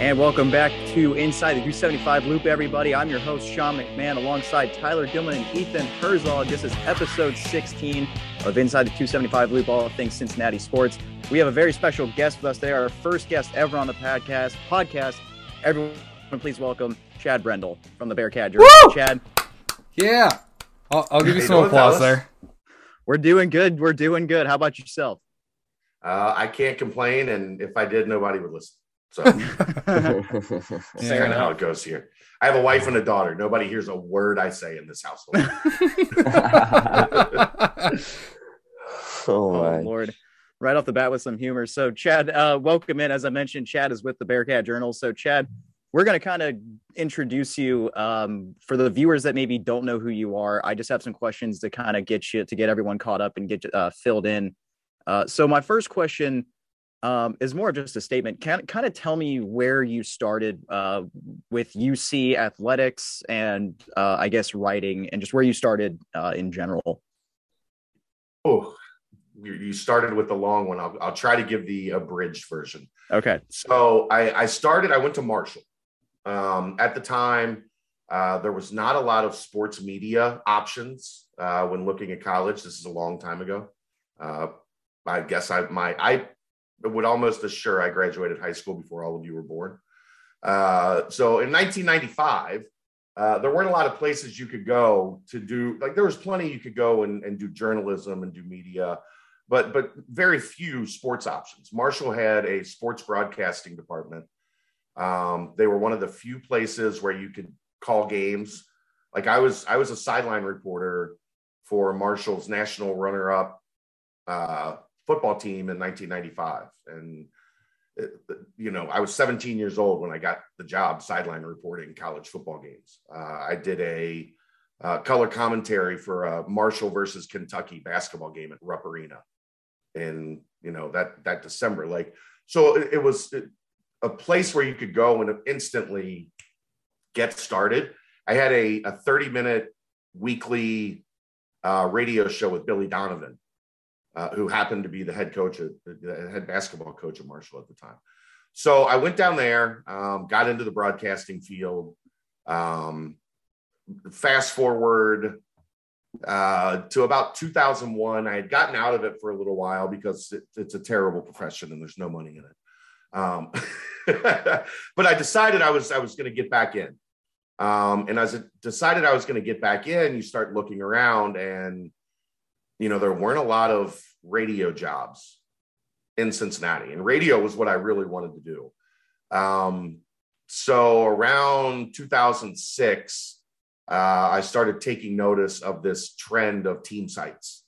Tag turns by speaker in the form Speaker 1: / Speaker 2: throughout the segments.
Speaker 1: And welcome back to Inside the 275 Loop, everybody. I'm your host, Sean McMahon, alongside Tyler Dillman and Ethan Herzog. This is episode 16 of Inside the 275 Loop, all things Cincinnati sports. We have a very special guest with us. Are our first guest ever on the podcast. Podcast. Everyone, please welcome Chad Brendel from the Bearcat Journal. Chad.
Speaker 2: Yeah. I'll, I'll give you some applause there.
Speaker 1: We're doing good. We're doing good. How about yourself?
Speaker 3: Uh, I can't complain, and if I did, nobody would listen. So that's
Speaker 2: Yeah.
Speaker 3: kind of how it goes here. I have a wife and a daughter. Nobody hears a word I say in this household.
Speaker 4: oh
Speaker 1: Oh,
Speaker 4: my.
Speaker 1: Lord. Right off the bat with some humor. So, Chad, uh, welcome in. As I mentioned, Chad is with the Bearcat Journal. So, Chad, we're going to kind of introduce you um, for the viewers that maybe don't know who you are. I just have some questions to kind of get you to get everyone caught up and get uh, filled in. Uh, so, my first question um, is more just a statement. Can kind of tell me where you started uh, with UC athletics and uh, I guess writing, and just where you started uh, in general.
Speaker 3: oh, you you started with the long one. I'll, I'll try to give the abridged version.
Speaker 1: Okay.
Speaker 3: So I, I started, I went to Marshall. Um, at the time, uh, there was not a lot of sports media options uh, when looking at college. This is a long time ago. Uh, I guess I my I would almost assure I graduated high school before all of you were born. Uh, so in 1995, uh, there weren't a lot of places you could go to do like there was plenty you could go and, and do journalism and do media but but very few sports options. Marshall had a sports broadcasting department. Um, they were one of the few places where you could call games. Like I was, I was a sideline reporter for Marshall's national runner-up uh, football team in 1995, and it, you know I was 17 years old when I got the job sideline reporting college football games. Uh, I did a uh, color commentary for a Marshall versus Kentucky basketball game at Rupp Arena in you know that that December. Like so, it, it was a place where you could go and instantly get started. I had a, a 30 minute weekly uh, radio show with Billy Donovan, uh, who happened to be the head coach, of, the head basketball coach of Marshall at the time. So I went down there, um, got into the broadcasting field. Um, fast forward uh, to about 2001. I had gotten out of it for a little while because it, it's a terrible profession and there's no money in it. Um, but I decided I was I was going to get back in. Um, and as I decided I was going to get back in, you start looking around, and you know there weren't a lot of radio jobs in Cincinnati, and radio was what I really wanted to do. Um, so around 2006, uh, I started taking notice of this trend of team sites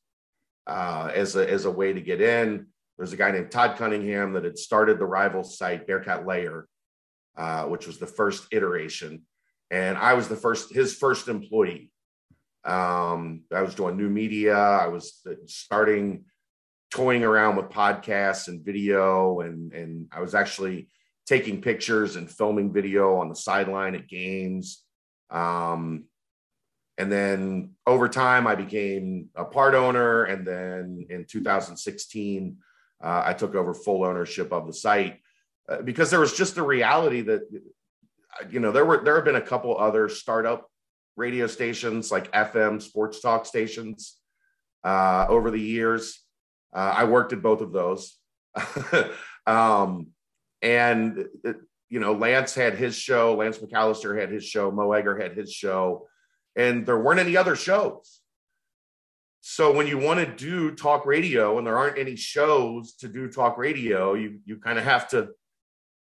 Speaker 3: uh, as, a, as a way to get in. There's a guy named Todd Cunningham that had started the rival site, Bearcat Lair, uh, which was the first iteration. And I was the first, his first employee. Um, I was doing new media. I was starting toying around with podcasts and video, and, and I was actually taking pictures and filming video on the sideline at games. Um, and then over time, I became a part owner. And then in 2016, uh, I took over full ownership of the site uh, because there was just the reality that, you know, there were there have been a couple other startup radio stations like FM sports talk stations uh, over the years. Uh, I worked at both of those. um, and, you know, Lance had his show, Lance McAllister had his show, Mo Egger had his show and there weren't any other shows. So when you want to do talk radio and there aren't any shows to do talk radio, you you kind of have to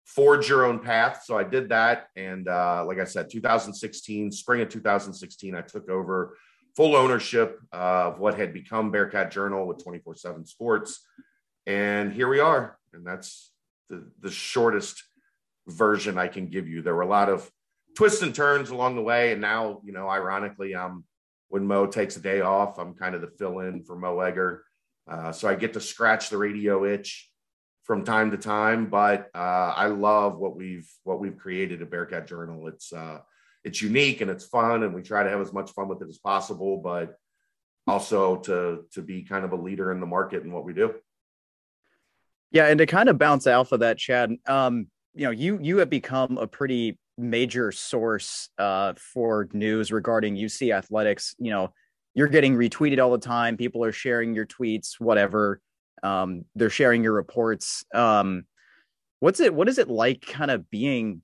Speaker 3: forge your own path. So I did that, and uh, like I said, 2016, spring of 2016, I took over full ownership of what had become Bearcat Journal with 24/7 Sports, and here we are. And that's the the shortest version I can give you. There were a lot of twists and turns along the way. And now, you know, ironically, um, when Mo takes a day off, I'm kind of the fill in for Mo Egger. Uh, so I get to scratch the radio itch from time to time, but uh, I love what we've what we've created at Bearcat Journal. It's uh, it's unique and it's fun, and we try to have as much fun with it as possible. But also to to be kind of a leader in the market in what we do.
Speaker 1: Yeah, and to kind of bounce off of that, Chad, um, you know, you you have become a pretty major source uh, for news regarding UC athletics. You know, you're getting retweeted all the time. People are sharing your tweets, whatever. Um, they're sharing your reports. Um, what's it? What is it like, kind of being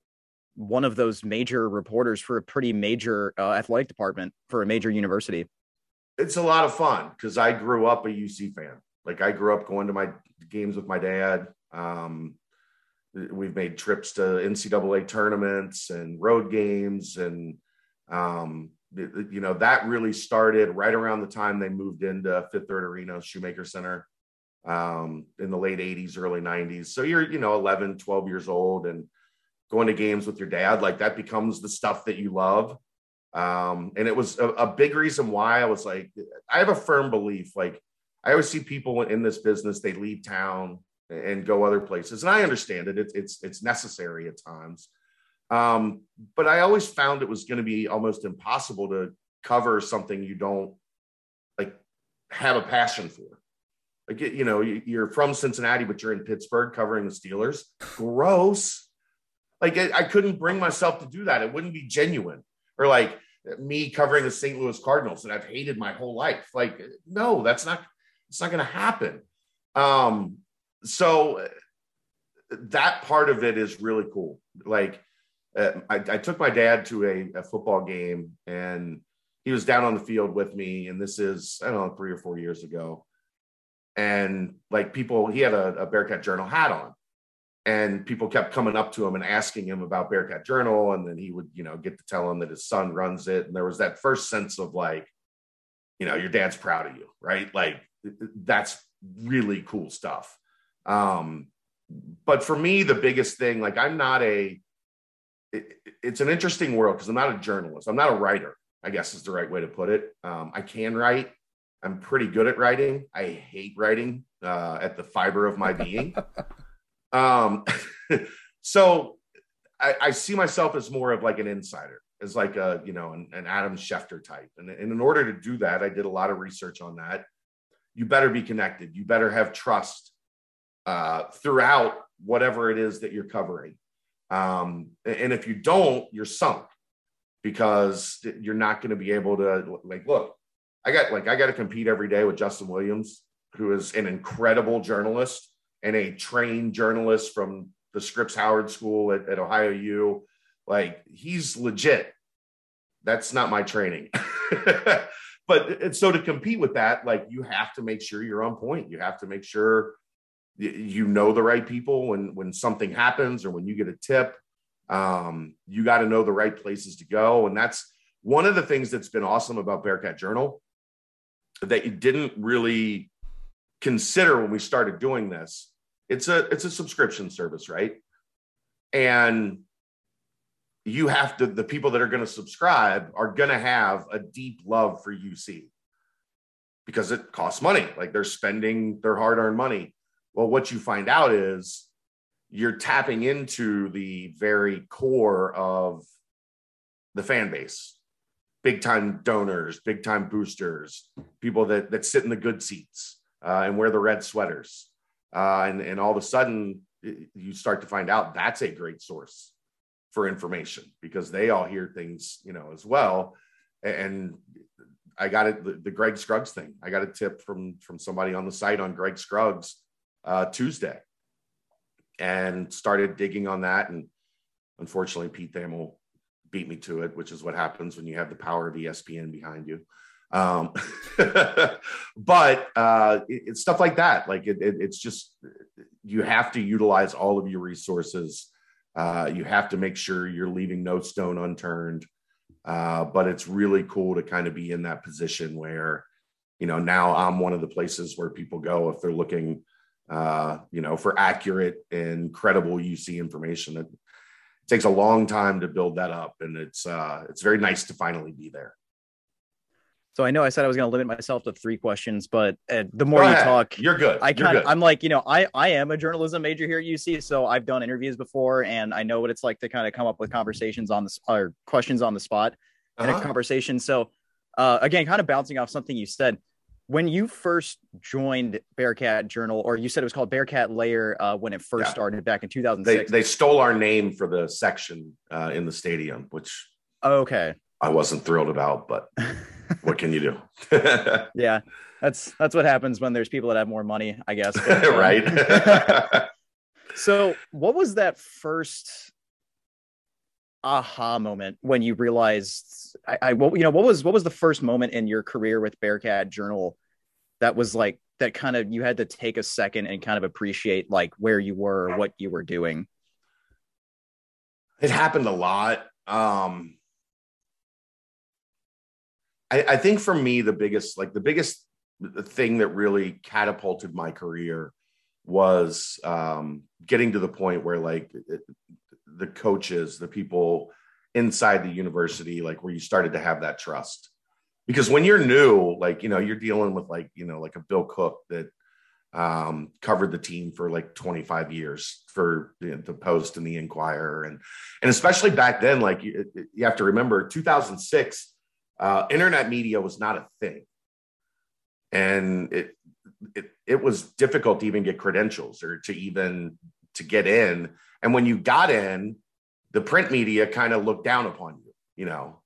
Speaker 1: one of those major reporters for a pretty major uh, athletic department for a major university?
Speaker 3: It's a lot of fun because I grew up a UC fan. Like I grew up going to my games with my dad. Um, we've made trips to NCAA tournaments and road games, and um, you know that really started right around the time they moved into Fifth Third Arena, Shoemaker Center, um, in the late '80s, early '90s. So you're you know 11, 12 years old, and going to games with your dad like that becomes the stuff that you love. Um, and it was a, a big reason why I was like, I have a firm belief like I always see people in this business, they leave town and go other places. And I understand it. It's it's it's necessary at times. Um, but I always found it was going to be almost impossible to cover something you don't like have a passion for. Like you know, you're from Cincinnati, but you're in Pittsburgh covering the Steelers. Gross. Like I couldn't bring myself to do that. It wouldn't be genuine. Or like me covering the St. Louis Cardinals that I've hated my whole life. Like, no, that's not it's not going to happen. Um, so that part of it is really cool. Like, uh, I, I, took my dad to a, a, football game and he was down on the field with me. And this is, I don't know, three or four years ago. And like people, he had a, a Bearcat Journal hat on. And people kept coming up to him and asking him about Bearcat Journal. And then he would, you know, get to tell him that his son runs it. And there was that first sense of like, you know, your dad's proud of you, right? Like, that's really cool stuff. Um, but for me, the biggest thing, like I'm not a, it, it's an interesting world because I'm not a journalist. I'm not a writer, I guess is the right way to put it. Um, I can write. I'm pretty good at writing. I hate writing uh, at the fiber of my being. um, so I, I, see myself as more of like an insider, as like a, you know, an, an Adam Schefter type. And, and in order to do that, I did a lot of research on that you better be connected. You better have trust uh, throughout whatever it is that you're covering. Um, and if you don't, you're sunk because you're not going to be able to like look. I got like I got to compete every day with Justin Williams, who is an incredible journalist and a trained journalist from the Scripps Howard School at, at Ohio U. Like he's legit. That's not my training. but so to compete with that, like you have to make sure you're on point. You have to make sure you know the right people when when something happens or when you get a tip. Um, you got to know the right places to go, and that's one of the things that's been awesome about Bearcat Journal that you didn't really consider when we started doing this. It's a it's a subscription service, right? And you have to the people that are going to subscribe are going to have a deep love for UC because it costs money like they're spending their hard-earned money well what you find out is you're tapping into the very core of the fan base big time donors big time boosters people that that sit in the good seats uh, and wear the red sweaters uh, and and all of a sudden you start to find out that's a great source for information because they all hear things, you know, as well. And I got it, the, the Greg Scruggs thing. I got a tip from from somebody on the site on Greg Scruggs uh, Tuesday, and started digging on that. And unfortunately, Pete Thamel beat me to it, which is what happens when you have the power of ESPN behind you. Um, but uh, it, it's stuff like that. Like it, it, it's just you have to utilize all of your resources uh, you have to make sure you're leaving no stone unturned. Uh, but it's really cool to kind of be in that position where, you know, now I'm one of the places where people go if they're looking, uh, you know, for accurate and credible UC information. It takes a long time to build that up, and it's uh, it's very nice to finally be there.
Speaker 1: So I know I said I was going to limit myself to three questions, but uh, the more you talk,
Speaker 3: you're good.
Speaker 1: I kind I'm like, you know, I I am a journalism major here at UC, so I've done interviews before, and I know what it's like to kind of come up with conversations on this or questions on the spot uh-huh. in a uh-huh. conversation. So uh, again, kind of bouncing off something you said, when you first joined Bearcat Journal, or you said it was called Bearcat Lair uh, when it first
Speaker 3: Yeah.
Speaker 1: started back in
Speaker 3: They they stole our name for the section uh, in the stadium, which
Speaker 1: okay.
Speaker 3: I wasn't thrilled about, but what can you do?
Speaker 1: Yeah. That's that's what happens when there's people that have more money, I guess. But, um,
Speaker 3: right?
Speaker 1: So, what was that first aha moment when you realized? I, I what you know, what was what was the first moment in your career with Bearcat Journal that was like that kind of you had to take a second and kind of appreciate like where you were, what you were doing.
Speaker 3: it happened a lot. Um, I, I think for me, the biggest, like the biggest thing that really catapulted my career was um, getting to the point where like it, the coaches, the people inside the university, like where you started to have that trust. Because when you're new, like, you know, you're dealing with like, you know, like a Bill Cook that um, covered the team for like 25 years for the, the Post and the Inquirer, and and especially back then, like you, you have to remember, 2006, uh, internet media was not a thing, and it it it was difficult to even get credentials or to even to get in, and when you got in, the print media kind of looked down upon you, you know,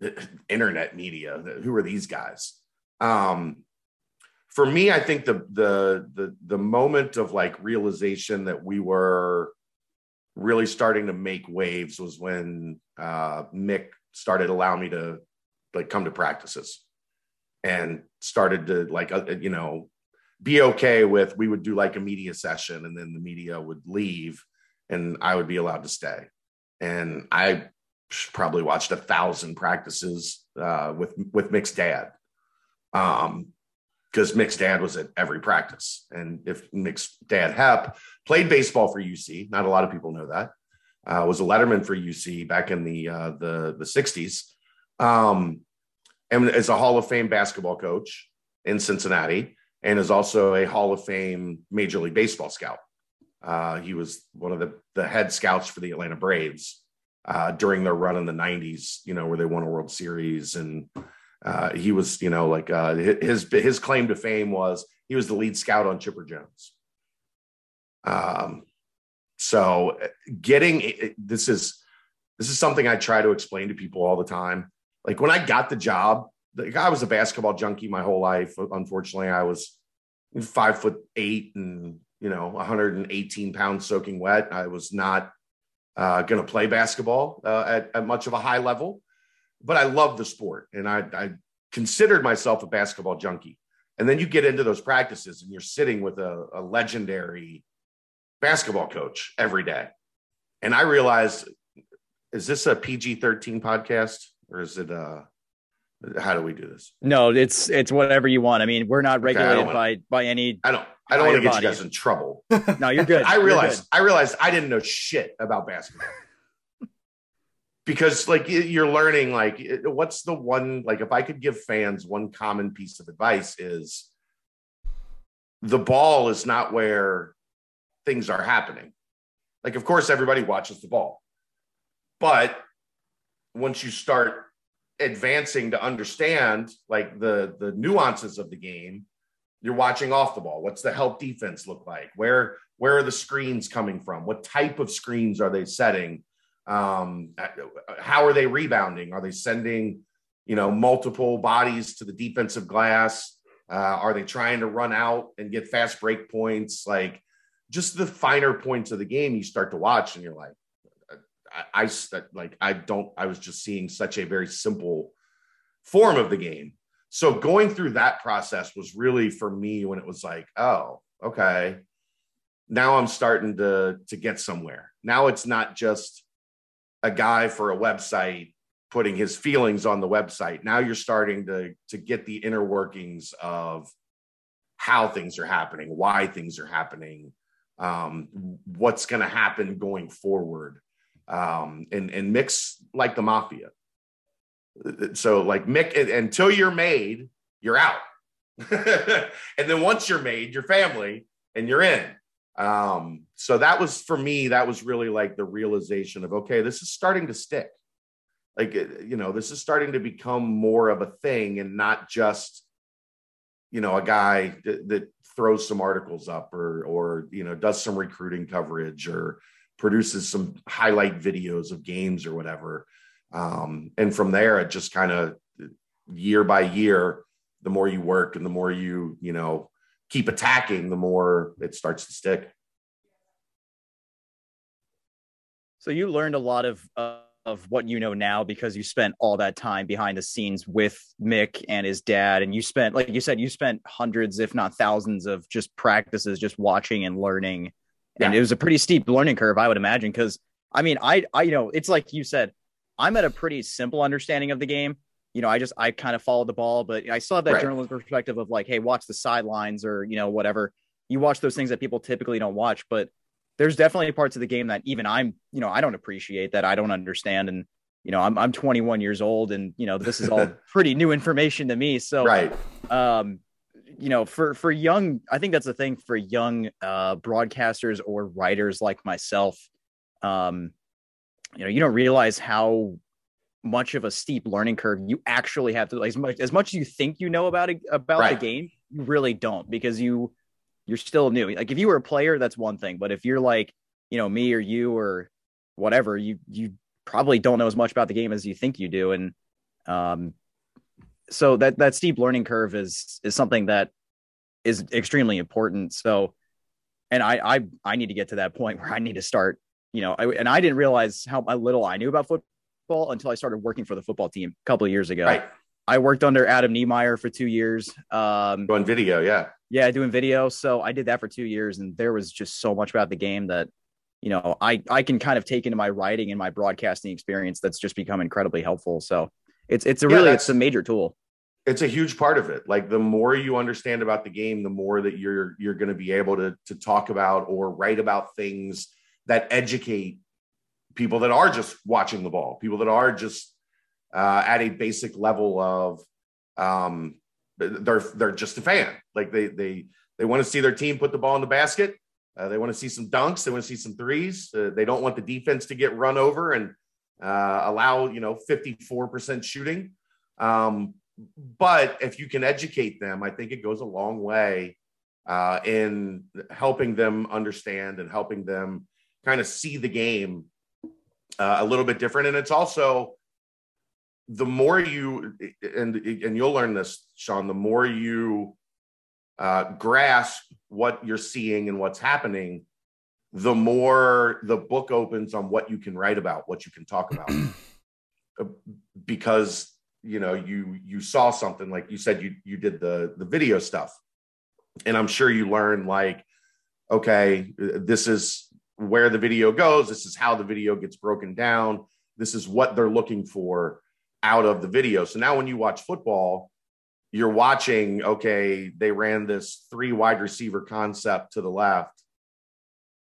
Speaker 3: internet media. Who are these guys? Um, for me, I think the the the the moment of like realization that we were really starting to make waves was when uh, Mick started allowing me to like come to practices and started to like uh, you know be okay with we would do like a media session and then the media would leave and I would be allowed to stay and I probably watched a thousand practices uh, with with Mick's dad. Um, because Mick's dad was at every practice. And if Mick's dad Hep played baseball for UC, not a lot of people know that, uh, was a letterman for UC back in the uh, the the 60s, um, and is a Hall of Fame basketball coach in Cincinnati, and is also a Hall of Fame Major League Baseball scout. Uh, he was one of the the head scouts for the Atlanta Braves uh, during their run in the 90s, you know, where they won a World Series and uh, he was, you know, like uh, his his claim to fame was he was the lead scout on Chipper Jones. Um, so getting this is this is something I try to explain to people all the time. Like when I got the job, like I was a basketball junkie my whole life. Unfortunately, I was five foot eight and you know 118 pounds soaking wet. I was not uh, going to play basketball uh, at, at much of a high level but I love the sport and I, I considered myself a basketball junkie. And then you get into those practices and you're sitting with a, a legendary basketball coach every day. And I realized, is this a PG 13 podcast or is it, uh, how do we do this?
Speaker 1: No, it's it's whatever you want. I mean, we're not
Speaker 3: Okay,
Speaker 1: regulated
Speaker 3: wanna-
Speaker 1: by by any.
Speaker 3: I don't, I don't want to get you guys in trouble.
Speaker 1: No, you're good.
Speaker 3: I realized,
Speaker 1: good.
Speaker 3: I realized I didn't know shit about basketball. because like you're learning like what's the one like if i could give fans one common piece of advice is the ball is not where things are happening like of course everybody watches the ball but once you start advancing to understand like the the nuances of the game you're watching off the ball. What's the help defense look like? Where where are the screens coming from? What type of screens are they setting? Um how are they rebounding? Are they sending you know multiple bodies to the defensive glass? Uh, are they trying to run out and get fast break points? Like just the finer points of the game you start to watch and you're like I, I like i don't i was just seeing such a very simple form of the game so going through that process was really for me when it was like oh okay. Now i'm starting to to get somewhere. Now it's not just a guy for a website putting his feelings on the website. Now you're starting to to get the inner workings of how things are happening why things are happening um, what's going to happen going forward um, and and Mick's like the mafia so like mick until you're made you're out. And then once you're made you're family and you're in. Um so that was for me that was really like the realization of okay this is starting to stick. Like you know this is starting to become more of a thing and not just you know, a guy that, that throws some articles up or, or, you know, does some recruiting coverage or produces some highlight videos of games or whatever. Um, and from there, it just kind of year by year, the more you work and the more you, you know, keep attacking, the more it starts to stick.
Speaker 1: So you learned a lot of uh, of what you know now because you spent all that time behind the scenes with Mick and his dad, and you spent, like you said, you spent hundreds, if not thousands, of just practices, just watching and learning. And it was a pretty steep learning curve, I would imagine. Because I mean, I, I, you know, it's like you said, I'm at a pretty simple understanding of the game. You know, I just I kind of follow the ball, but I still have that right. journalist perspective of like, hey, watch the sidelines or you know whatever. You watch those things that people typically don't watch, but there's definitely parts of the game that even I'm, you know, I don't appreciate that I don't understand. And, you know, I'm, I'm 21 years old and, you know, this is all pretty new information to me. So,
Speaker 3: right.
Speaker 1: Um, you know, for, for young, I think that's the thing for young, uh, broadcasters or writers like myself. Um, you know, you don't realize how much of a steep learning curve you actually have to, like, as much, as much as you think you know about it, about right. the game, you really don't because you, you're still new. Like if you were a player, that's one thing. But if you're like, you know, me or you or whatever, you you probably don't know as much about the game as you think you do. And um so that that steep learning curve is is something that is extremely important. So and I I I need to get to that point where I need to start, you know, I, and I didn't realize how little I knew about football until I started working for the football team a couple of years ago.
Speaker 3: Right.
Speaker 1: I worked under Adam Niemeyer for two years. Um,
Speaker 3: Doing video, yeah,
Speaker 1: yeah, doing video. So I did that for two years, and there was just so much about the game that you know I I can kind of take into my writing and my broadcasting experience. That's just become incredibly helpful. So it's it's a yeah, really it's a major tool.
Speaker 3: It's a huge part of it. Like the more you understand about the game, the more that you're you're going to be able to to talk about or write about things that educate people that are just watching the ball, people that are just uh, at a basic level of um, they're they're just a fan. Like they they they want to see their team put the ball in the basket. Uh, they want to see some dunks. They want to see some threes. Uh, they don't want the defense to get run over and uh, allow you know 54% shooting. Um, but if you can educate them, I think it goes a long way uh, in helping them understand and helping them kind of see the game uh, a little bit different. And it's also the more you and and you'll learn this sean the more you uh, grasp what you're seeing and what's happening the more the book opens on what you can write about what you can talk about uh, because you know you you saw something like you said you you did the the video stuff and i'm sure you learned like okay this is where the video goes this is how the video gets broken down this is what they're looking for out of the video. So now when you watch football, you're watching, okay, they ran this three wide receiver concept to the left.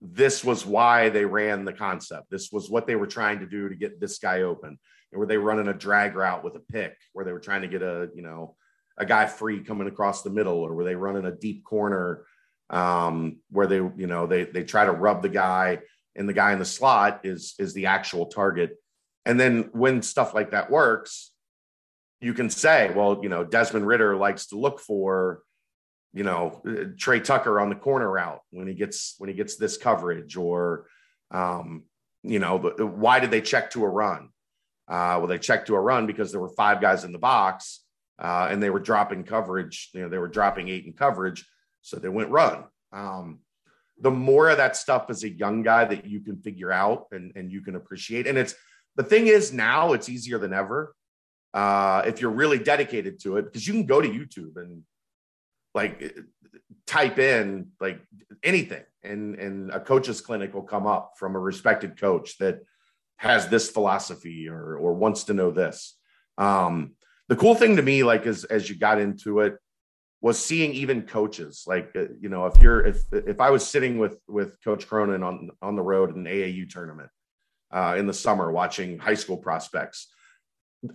Speaker 3: This was why they ran the concept. This was what they were trying to do to get this guy open. And were they running a drag route with a pick where they were trying to get a, you know, a guy free coming across the middle, or were they running a deep corner um, where they, you know, they they try to rub the guy and the guy in the slot is is the actual target and then when stuff like that works, you can say, well, you know, Desmond Ridder likes to look for, you know, Tre Tucker on the corner route when he gets when he gets this coverage, or, um, you know, why did they check to a run? Uh, well, they checked to a run because there were five guys in the box uh, and they were dropping coverage. You know, they were dropping eight in coverage, so they went run. Um, the more of that stuff as a young guy that you can figure out and, and you can appreciate, and it's the thing is, now it's easier than ever uh, if you're really dedicated to it because you can go to YouTube and like type in like anything, and and a coach's clinic will come up from a respected coach that has this philosophy or or wants to know this. Um, the cool thing to me, like as as you got into it, was seeing even coaches like uh, you know if you're if if I was sitting with with Coach Cronin on on the road in an AAU tournament uh, in the summer watching high school prospects.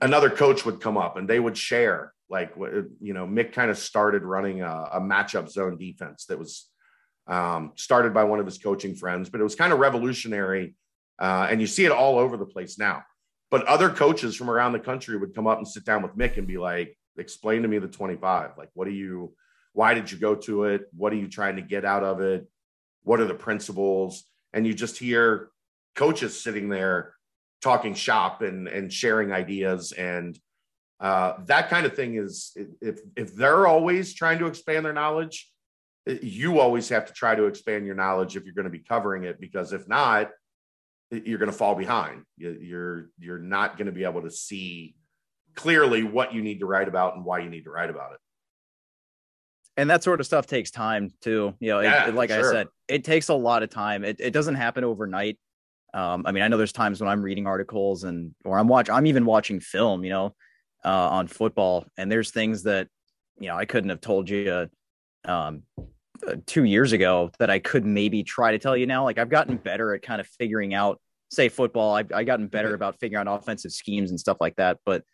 Speaker 3: Another coach would come up and they would share, like, you know, Mick kind of started running a, a matchup zone defense that was um, started by one of his coaching friends, but it was kind of revolutionary. Uh, and you see it all over the place now. But other coaches from around the country would come up and sit down with Mick and be like, explain to me the 25. Like, what do you, why did you go to it? What are you trying to get out of it? What are the principles? And you just hear coaches sitting there talking shop and and sharing ideas and uh, that kind of thing is if if they're always trying to expand their knowledge you always have to try to expand your knowledge if you're going to be covering it because if not you're going to fall behind you're you're not going to be able to see clearly what you need to write about and why you need to write about it
Speaker 1: and that sort of stuff takes time too you know yeah, it, like sure. i said it takes a lot of time it, it doesn't happen overnight um, i mean i know there's times when i'm reading articles and or i'm watching i'm even watching film you know uh, on football and there's things that you know i couldn't have told you um, uh, two years ago that I could maybe try to tell you now. Like I've gotten better at kind of figuring out, say football. I've, I've gotten better about figuring out offensive schemes and stuff like that. But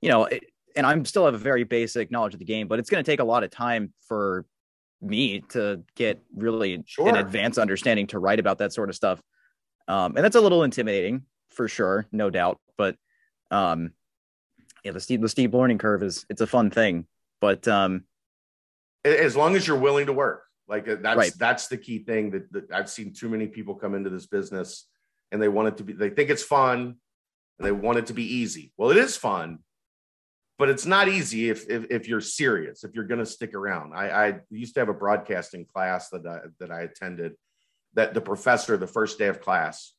Speaker 1: you know, it, and I'm still have a very basic knowledge of the game, but it's going to take a lot of time for me to get really sure. an advanced understanding to write about that sort of stuff. Um, and that's a little intimidating for sure, no doubt. But um, yeah, the steep the steep learning curve is it's a fun thing. But um,
Speaker 3: as long as you're willing to work like uh, that's right. that's the key thing that, that, i've seen too many people come into this business and they want it to be they think it's fun and they want it to be easy well it is fun but it's not easy if if, if you're serious if you're going to stick around I, I used to have a broadcasting class that I, that i attended that the professor the first day of class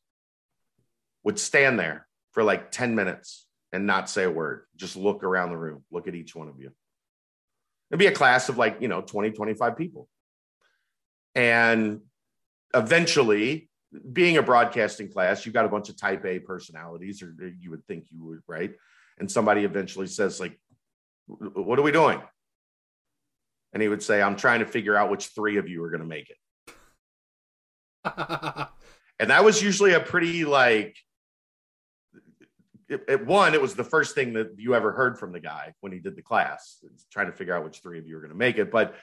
Speaker 3: would stand there for like 10 minutes and not say a word just look around the room look at each one of you It'd be a class of like, you know, 20, 25 people. And eventually, being a broadcasting class, you've got a bunch of type A personalities, or you would think you would, right? And somebody eventually says, like, what are we doing? And he would say, I'm trying to figure out which three of you are going to make it. and that was usually a pretty like it, it, one, it was the first thing that you ever heard from the guy when he did the class, trying to figure out which three of you are going to make it. But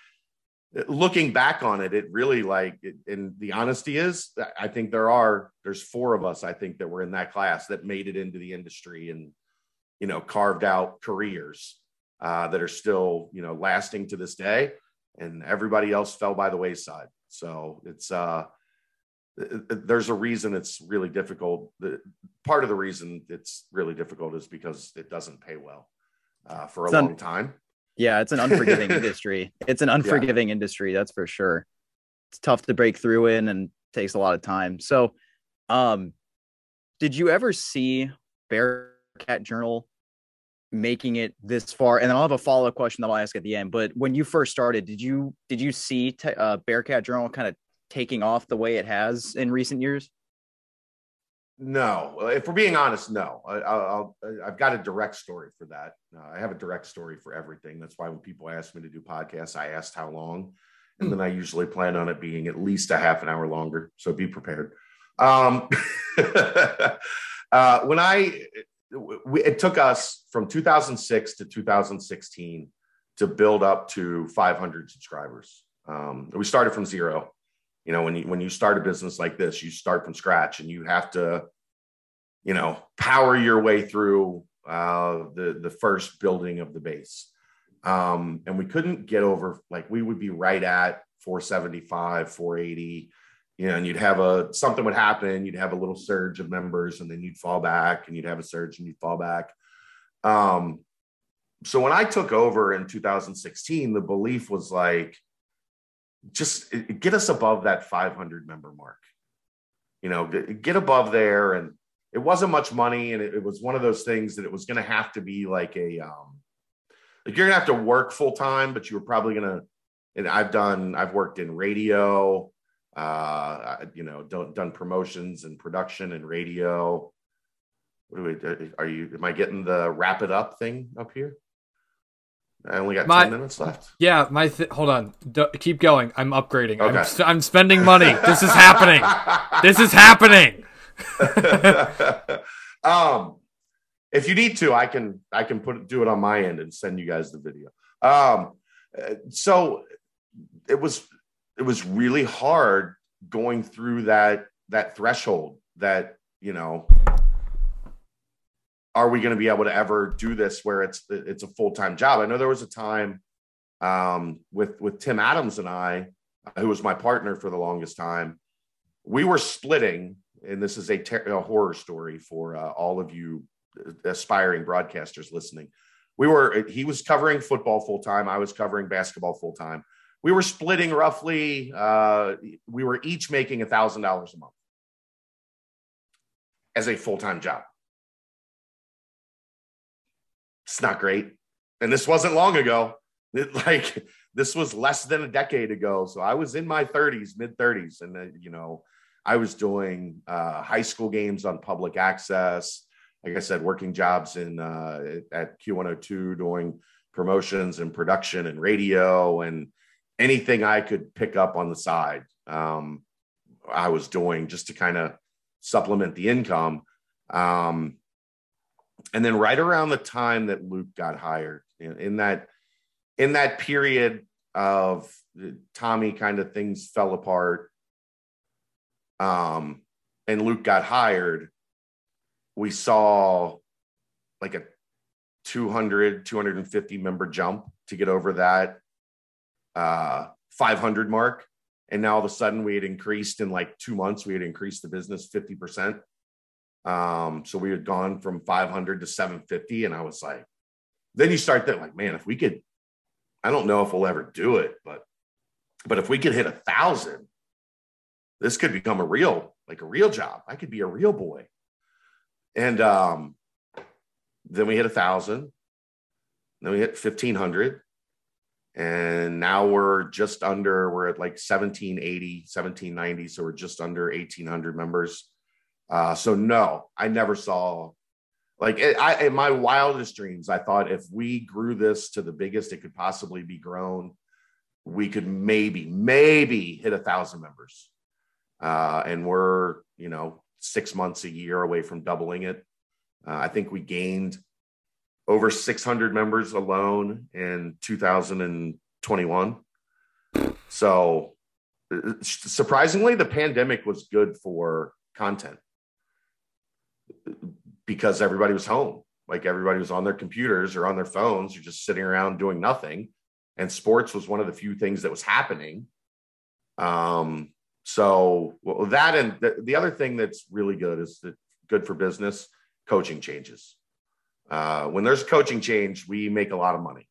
Speaker 3: uh, looking back on it, it really like, it, and the honesty is, I think there are, there's four of us, I think, that were in that class that made it into the industry and, you know, carved out careers uh, that are still, you know, lasting to this day. And everybody else fell by the wayside. So it's, uh, there's a reason it's really difficult. The, part of the reason it's really difficult is because it doesn't pay well uh, for a long time.
Speaker 1: Yeah, it's an unforgiving industry. It's an unforgiving yeah. industry, that's for sure. It's tough to break through in and takes a lot of time. So, um, did you ever see Bearcat Journal making it this far? And I'll have a follow up question that I'll ask at the end. But when you first started, did you did you see t- uh, Bearcat Journal kind of taking off the way it has in recent years?
Speaker 3: No, if we're being honest, no. I, have got a direct story for that. Uh, I have a direct story for everything. That's why when people ask me to do podcasts, I asked how long, and then I usually plan on it being at least a half an hour longer. So be prepared. Um, uh, when I, we, it took us from 2006 to 2016 to build up to 500 subscribers. Um, we started from zero you know when you when you start a business like this you start from scratch and you have to you know power your way through uh, the the first building of the base um, and we couldn't get over like we would be right at 475 480 you know and you'd have a something would happen you'd have a little surge of members and then you'd fall back and you'd have a surge and you'd fall back um, so when i took over in 2016 the belief was like just get us above that 500 member mark. You know, get above there. And it wasn't much money. And it, was one of those things that it was going to have to be like a, um, like you're going to have to work full time, but you were probably going to, and I've done, I've worked in radio, uh, you know, done, done promotions and production and radio. What do we, are you, am I getting the wrap it up thing up here? I only got my, 10 minutes left.
Speaker 2: Yeah, my th- hold on. D- keep going. I'm upgrading. Okay. I'm, st- I'm spending money. this is happening. this is happening.
Speaker 3: um if you need to, I can I can put do it on my end and send you guys the video. Um so it was it was really hard going through that that threshold that, you know, are we going to be able to ever do this where it's it's a full-time job i know there was a time um, with with Tim Adams and I, who was my partner for the longest time, we were splitting, and this is a, ter- a horror story for uh, all of you aspiring broadcasters listening. We were he was covering football full time, I was covering basketball full time. We were splitting roughly. Uh, we were each making a thousand dollars a month as a full time job. It's not great, and this wasn't long ago. It, like this was less than a decade ago. So I was in my 30s, mid 30s, and then you know I was doing uh, high school games on public access. Like I said, working jobs in uh, at Q102, doing promotions and production and radio and anything I could pick up on the side. Um, I was doing just to kind of supplement the income. Um, and then right around the time that Luke got hired, in, in that in that period of Tommy kind of things fell apart um, and Luke got hired, we saw like a 200, 250 member jump to get over that uh, 500 mark. And now all of a sudden we had increased in like two months, we had increased the business 50%. Um, so we had gone from 500 to 750. And I was like, then you start thinking like, man, if we could I don't know if we'll ever do it, but but if we could hit a thousand, this could become a real, like a real job. I could be a real boy. And um, then we hit a thousand, then we hit fifteen hundred, and now we're just under, we're at like 1780, 1790. So we're just under 1800 members. Uh, so no, I never saw like I, in my wildest dreams, I thought if we grew this to the biggest it could possibly be grown, we could maybe, maybe hit a thousand members. Uh, and we're, you know, six months a year away from doubling it. Uh, I think we gained over 600 members alone in 2021. So uh, surprisingly, the pandemic was good for content because everybody was home. Like everybody was on their computers or on their phones or just sitting around doing nothing. And sports was one of the few things that was happening. Um, so well, that and the, the other thing that's really good is that good for business coaching changes. Uh, when there's coaching change, we make a lot of money.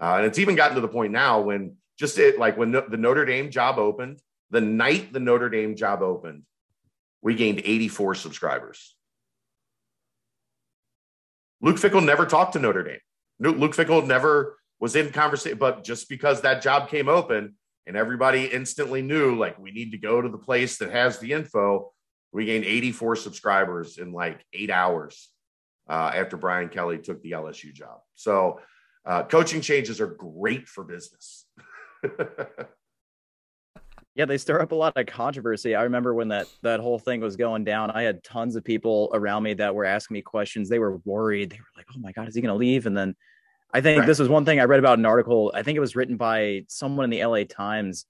Speaker 3: Uh, and it's even gotten to the point now when just it, like when the Notre Dame job opened, the night the Notre Dame job opened, we gained 84 subscribers. Luke Fickell never talked to Notre Dame. Luke Fickell never was in conversation, but just because that job came open and everybody instantly knew, like, we need to go to the place that has the info, we gained 84 subscribers in like eight hours uh, after Brian Kelly took the LSU job. So, uh, coaching changes are great for business.
Speaker 1: Yeah, they stir up a lot of controversy. I remember when that that whole thing was going down. I had tons of people around me that were asking me questions. They were worried. They were like, "Oh my god, is he going to leave?" And then I think right. this was one thing I read about an article. I think it was written by someone in the LA Times.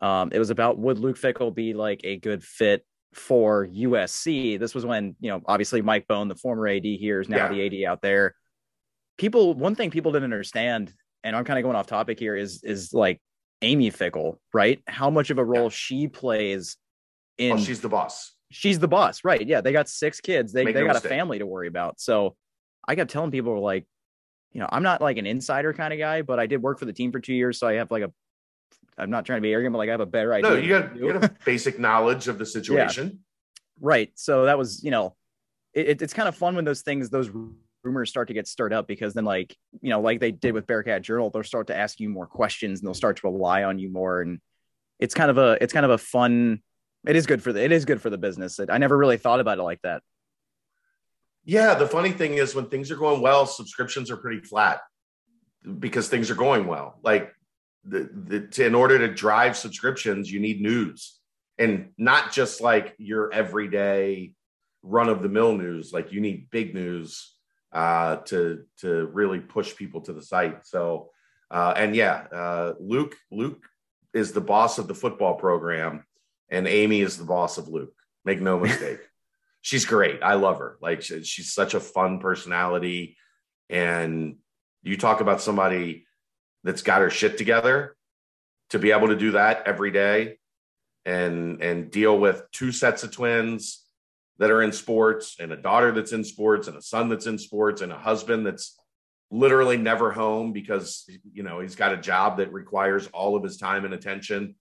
Speaker 1: Um, it was about would Luke Fickell be like a good fit for USC? This was when you know, obviously Mike Bohn, the former AD here, is now yeah. the AD out there. People, one thing people didn't understand, and I'm kind of going off topic here, is is like Amy Fickell, right? How much of a role yeah. she plays in
Speaker 3: well, she's the boss.
Speaker 1: She's the boss, right? Yeah, they got six kids. They Make they no got mistake. a family to worry about. So I kept telling people like, you know, I'm not like an insider kind of guy, but I did work for the team for two years, so I have like a I'm not trying to be arrogant, but like I have a better idea.
Speaker 3: No, you got, you got basic knowledge of the situation. Yeah.
Speaker 1: Right. So that was, you know, it, it's kind of fun when those things, those rumors start to get stirred up because then like you know like they did with bearcat journal they'll start to ask you more questions and they'll start to rely on you more and it's kind of a it's kind of a fun it is good for the it is good for the business i never really thought about it like that
Speaker 3: yeah the funny thing is when things are going well subscriptions are pretty flat because things are going well like the, the to, in order to drive subscriptions you need news and not just like your everyday run of the mill news like you need big news uh, to to really push people to the site. So, uh, and yeah, uh, Luke Luke is the boss of the football program, and Amy is the boss of Luke. Make no mistake, she's great. I love her. Like she, she's such a fun personality, and you talk about somebody that's got her shit together to be able to do that every day and and deal with two sets of twins that are in sports and a daughter that's in sports and a son that's in sports and a husband that's literally never home because you know he's got a job that requires all of his time and attention.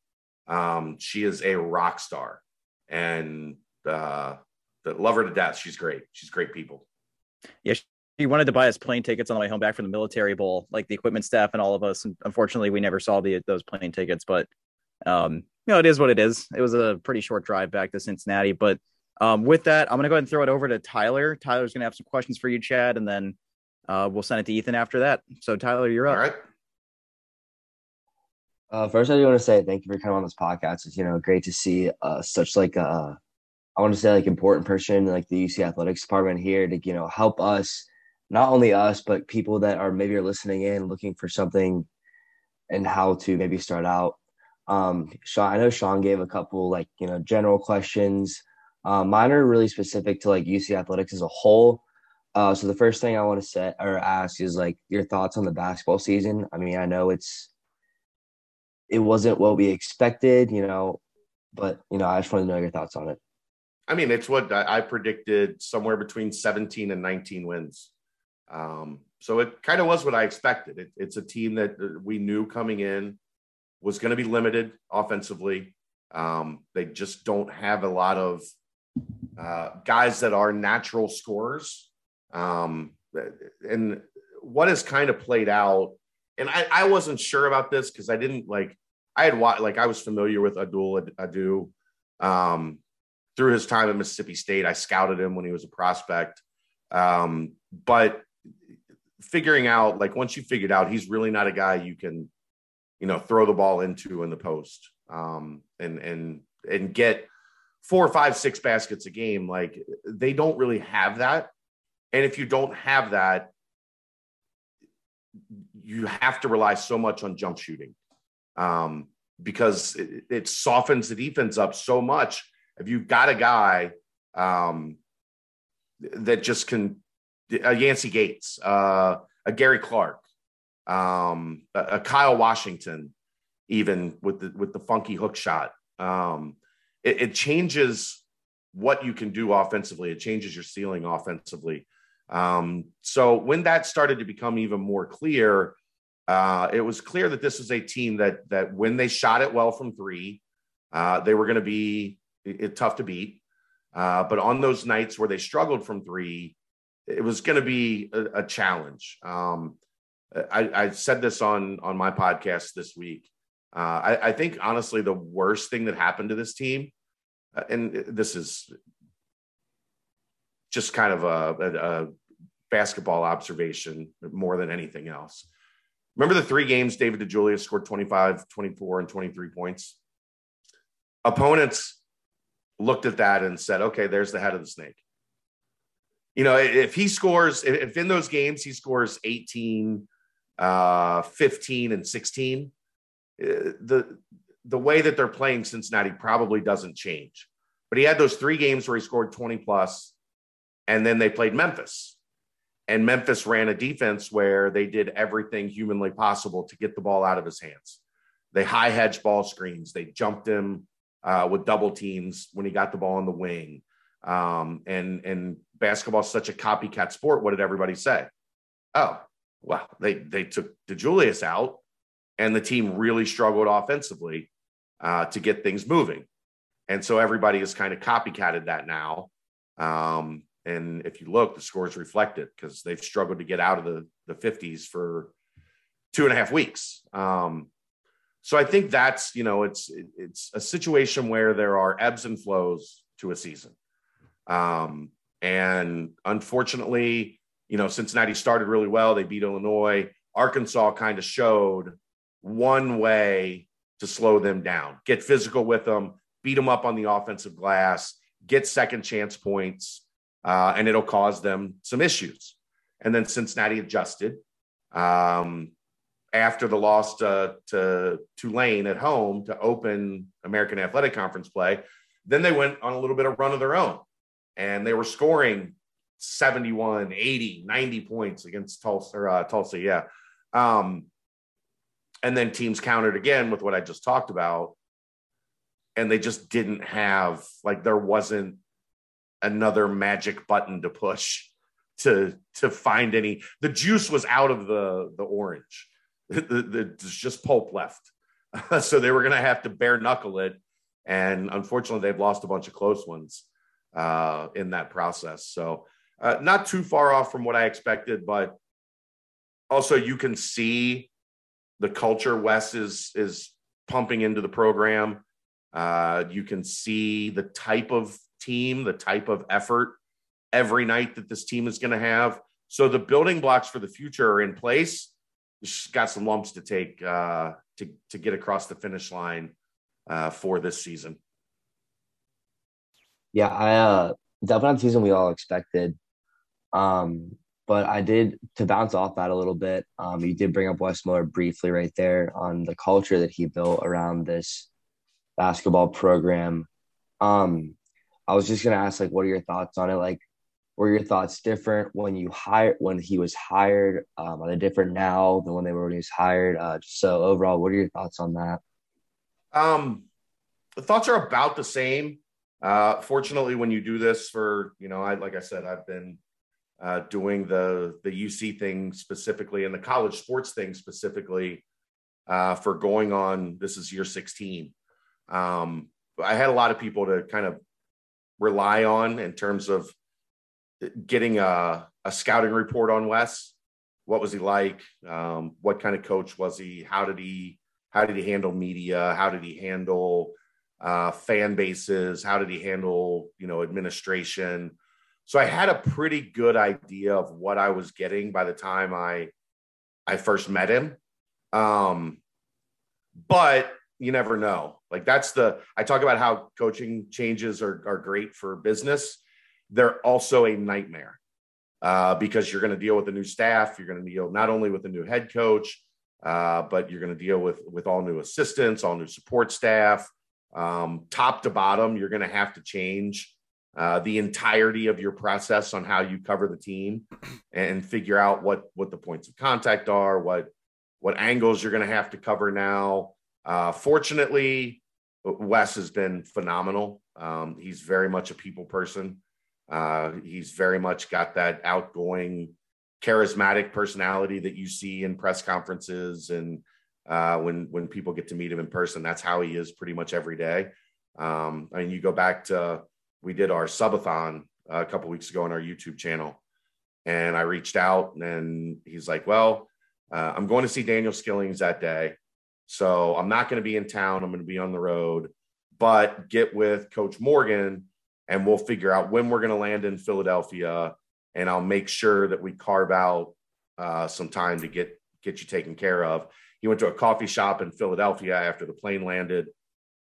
Speaker 3: Um, she is a rock star and uh, love her to death. She's great. She's great people.
Speaker 1: Yeah he wanted to buy us plane tickets on the way home back from the military bowl like the equipment staff and all of us and unfortunately we never saw the those plane tickets but um you know it is what it is it was a pretty short drive back to cincinnati but um with that i'm gonna go ahead and throw it over to tyler tyler's gonna have some questions for you chad and then uh, we'll send it to Ethan after that. So Tyler, you're up.
Speaker 3: All right.
Speaker 5: Uh, first, I do want to say thank you for coming on this podcast. It's you know great to see uh, such like a, I want to say like important person like the UC athletics department here to you know help us, not only us but people that are maybe are listening in looking for something, and how to maybe start out. Um, Sean, I know Sean gave a couple like you know general questions. Uh, mine are really specific to like UC athletics as a whole. Uh, so the first thing I want to set or ask is like your thoughts on the basketball season. I mean, I know it's it wasn't what we expected, you know, but you know, I just want to know your thoughts on it.
Speaker 3: I mean, it's what I predicted somewhere between 17 and 19 wins. Um, so it kind of was what I expected. It, it's a team that uh, we knew coming in was going to be limited offensively. Um, they just don't have a lot of uh, guys that are natural scorers. Um, and what has kind of played out, and I, I wasn't sure about this because I didn't like, I had watched, like, I was familiar with Abdul Ado um, through his time at Mississippi State. I scouted him when he was a prospect. Um, but figuring out, like, once you figured out he's really not a guy you can, you know, throw the ball into in the post um, and, and, and get four, five, six baskets a game. Like, they don't really have that. And if you don't have that, you have to rely so much on jump shooting um, because it, it, softens the defense up so much. If you've got a guy um, that just can, a Yancey Gates, uh, a Gary Clark, um, a, a, Kyle Washington, even with the with the funky hook shot, um, it, it changes what you can do offensively. It changes your ceiling offensively. Um, so when that started to become even more clear, uh, it was clear that this was a team that that when they shot it well from three, uh, they were going to be it, it, tough to beat. Uh, but on those nights where they struggled from three, it was going to be a, a challenge. Um, I, I, said this on on my podcast this week. Uh, I, I, think honestly, the worst thing that happened to this team, uh, and this is just kind of a, a, a basketball observation more than anything else. Remember the three games David DeJulius scored 25, 24, and 23 points? Opponents looked at that and said, okay, there's the head of the snake. You know, if he scores, if in those games he scores 18, uh, 15, and 16, uh, the the way that they're playing Cincinnati probably doesn't change. But he had those three games where he scored 20 plus, and then they played Memphis. And Memphis ran a defense where they did everything humanly possible to get the ball out of his hands. They high hedged ball screens. They jumped him uh, with double teams when he got the ball on the wing. Um, and and basketball is such a copycat sport. What did everybody say? Oh, well, they they took DeJulius out, and the team really struggled offensively uh, to get things moving. And so everybody has kind of copycatted that now. Um, and if you look, the scores reflect it because they've struggled to get out of the, the 50s for two and a half weeks. Um, so I think that's, you know, it's, it's a situation where there are ebbs and flows to a season. Um, and unfortunately, you know, Cincinnati started really well. They beat Illinois. Arkansas kind of showed one way to slow them down, get physical with them, beat them up on the offensive glass, get second chance points uh, and it'll cause them some issues. And then Cincinnati adjusted um, after the loss to, to Tulane at home to open American Athletic Conference play. Then they went on a little bit of run of their own and they were scoring 71, 80, 90 points against Tulsa, or, uh, Tulsa. Yeah. Um, and then teams countered again with what I just talked about. And they just didn't have, like, there wasn't another magic button to push to to find any the juice was out of the the orange the, the, there's just pulp left so they were going to have to bare knuckle it and unfortunately they've lost a bunch of close ones uh, in that process so uh, not too far off from what i expected but also you can see the culture wes is is pumping into the program uh, you can see the type of team the type of effort every night that this team is going to have. So the building blocks for the future are in place. Just got some lumps to take uh, to to get across the finish line uh, for this season.
Speaker 5: Yeah, I uh, definitely not the season we all expected. Um, but I did to bounce off that a little bit. Um, you did bring up Wes Miller briefly right there on the culture that he built around this basketball program. Um, I was just gonna ask, like, what are your thoughts on it? Like, were your thoughts different when you hired when he was hired? Um, are they different now than when they were when he was hired? Uh, so overall, what are your thoughts on that?
Speaker 3: Um, the thoughts are about the same. Uh, fortunately, when you do this for you know, I like I said, I've been uh, doing the the UC thing specifically and the college sports thing specifically uh, for going on. This is year sixteen. Um, I had a lot of people to kind of rely on in terms of getting a, a scouting report on Wes. What was he like? Um, what kind of coach was he? How did he how did he handle media? How did he handle uh, fan bases? How did he handle you know administration? So I had a pretty good idea of what I was getting by the time I I first met him. Um, but you never know. Like that's the I talk about how coaching changes are are great for business they're also a nightmare uh, because you're going to deal with a new staff. You're going to deal not only with a new head coach, uh, but you're going to deal with with all new assistants, all new support staff, um, top to bottom. You're going to have to change uh, the entirety of your process on how you cover the team and figure out what what the points of contact are, what what angles you're going to have to cover now. Uh, fortunately, Wes has been phenomenal. Um, he's very much a people person. Uh, he's very much got that outgoing, charismatic personality that you see in press conferences and uh, when when people get to meet him in person. That's how he is pretty much every day. Um, I mean, you go back to we did our subathon a couple weeks ago on our YouTube channel, and I reached out and he's like, "Well, uh, I'm going to see Daniel Skillings that day, so I'm not going to be in town. I'm going to be on the road, but get with Coach Morgan." and we'll figure out when we're going to land in Philadelphia. And I'll make sure that we carve out uh, some time to get get you taken care of. He went to a coffee shop in Philadelphia after the plane landed,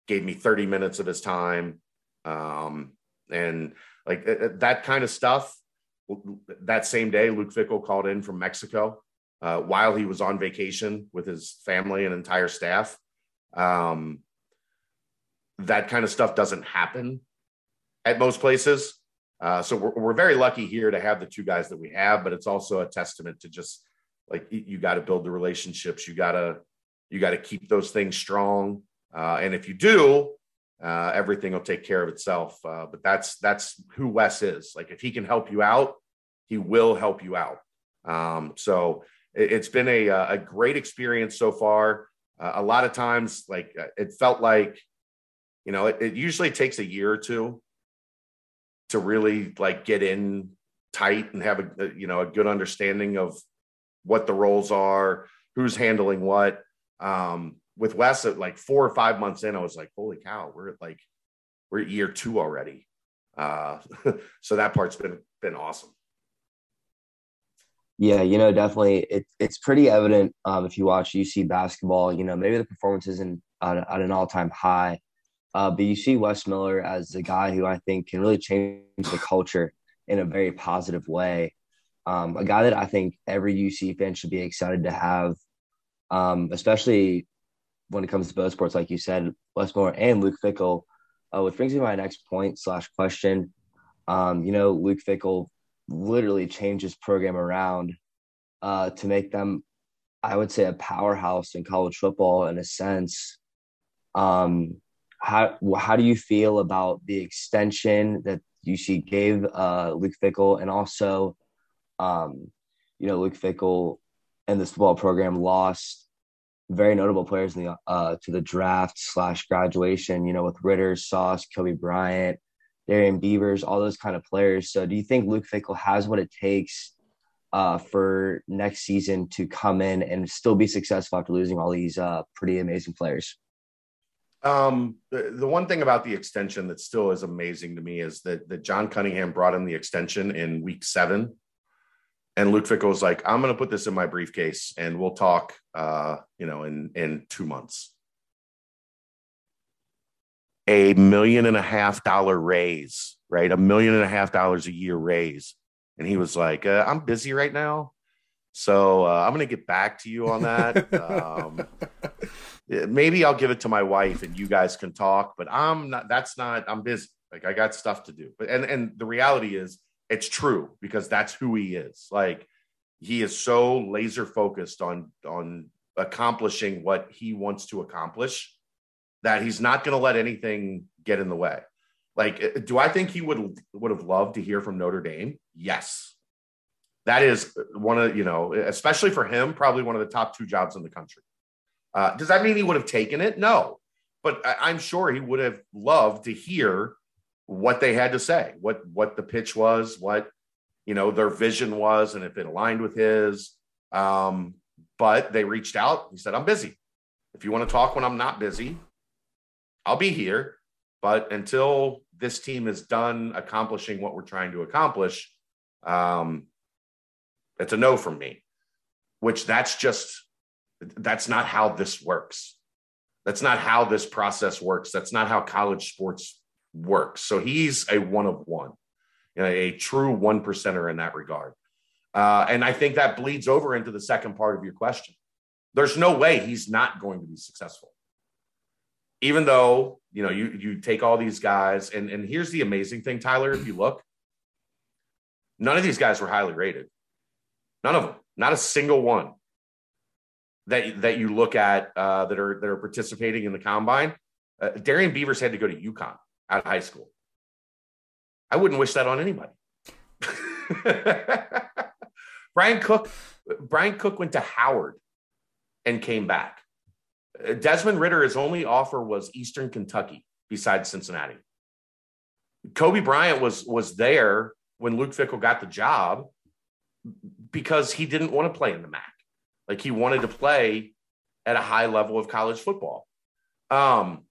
Speaker 3: gave me 30 minutes of his time, um, and like that kind of stuff. That same day, Luke Fickell called in from Mexico uh, while he was on vacation with his family and entire staff. Um, that kind of stuff doesn't happen at most places. Uh, so we're, we're very lucky here to have the two guys that we have, but it's also a testament to just like you, got to build the relationships. You got to you got to keep those things strong, uh, and if you do, uh, everything will take care of itself. Uh, but that's that's who Wes is. Like if he can help you out, he will help you out. Um, so it, has been a a great experience so far. Uh, a lot of times, like uh, it felt like, you know, it, it usually takes a year or two to really like get in tight and have a you know a good understanding of what the roles are, who's handling what. Um, with Wes at like four or five months in, I was like, holy cow, we're at like we're at year two already. Uh, so that part's been been awesome.
Speaker 5: Yeah, you know, definitely, it, it's pretty evident um, if you watch UC basketball. You know, maybe the performance isn't at, at an all time high, uh, but you see Wes Miller as a guy who I think can really change the culture in a very positive way. Um, a guy that I think every UC fan should be excited to have, um, especially when it comes to both sports, like you said, Wes Miller and Luke Fickell, Uh, which brings me to my next point slash question. Um, you know, Luke Fickell literally changed his program around uh, to make them. I would say, a powerhouse in college football in a sense. Um, how how do you feel about the extension that UC gave uh, Luke Fickell, and also, um, you know, Luke Fickell and this football program lost very notable players in the uh, to the draft slash graduation. You know, with Ridder, Sauce, Coby Bryant, Darrian Beavers, all those kind of players. So, do you think Luke Fickell has what it takes uh, for next season to come in and still be successful after losing all these uh, pretty amazing players?
Speaker 3: Um, the, the one thing about the extension that still is amazing to me is that that John Cunningham brought in the extension in week seven, and Luke Fickell was like, "I'm going to put this in my briefcase, and we'll talk, uh, you know, in in two months." A million and a half dollar raise, right? A million and a half dollars a year raise, and he was like, uh, "I'm busy right now." So uh, I'm going to get back to you on that. um, maybe I'll give it to my wife and you guys can talk, but I'm not, that's not, I'm busy. Like I got stuff to do. But, and, and the reality is it's true because that's who he is. Like he is so laser focused on, on accomplishing what he wants to accomplish that he's not going to let anything get in the way. Like, uh, do I think he would would have loved to hear from Notre Dame? Yes. That is one of, you know, especially for him, probably one of the top two jobs in the country. Uh, does that mean he would have taken it? No, but I, am sure he would have loved to hear what they had to say, what what the pitch was, what you know their vision was, and if it aligned with his. Um, but they reached out. He said, "I'm busy. If you want to talk when I'm not busy, I'll be here. But until this team is done accomplishing what we're trying to accomplish, um, it's a no from me." Which that's just that's not how this works. That's not how this process works. That's not how college sports works. So he's a one of one, you know, a true one percenter in that regard. Uh, and I think that bleeds over into the second part of your question. There's no way he's not going to be successful. Even though, you know, you you take all these guys, and, and here's the amazing thing, Tyler, if you look, none of these guys were highly rated. None of them, not a single one that that you look at uh, that are that are participating in the combine. Uh, Darrian Beavers had to go to UConn out of high school. I wouldn't wish that on anybody. Bryan Cook, Bryan Cook went to Howard and came back. Uh, Desmond Ridder, his only offer was Eastern Kentucky, besides Cincinnati. Coby Bryant was was there when Luke Fickell got the job because he didn't want to play in the MAC. Like he wanted to play at a high level of college football. Um,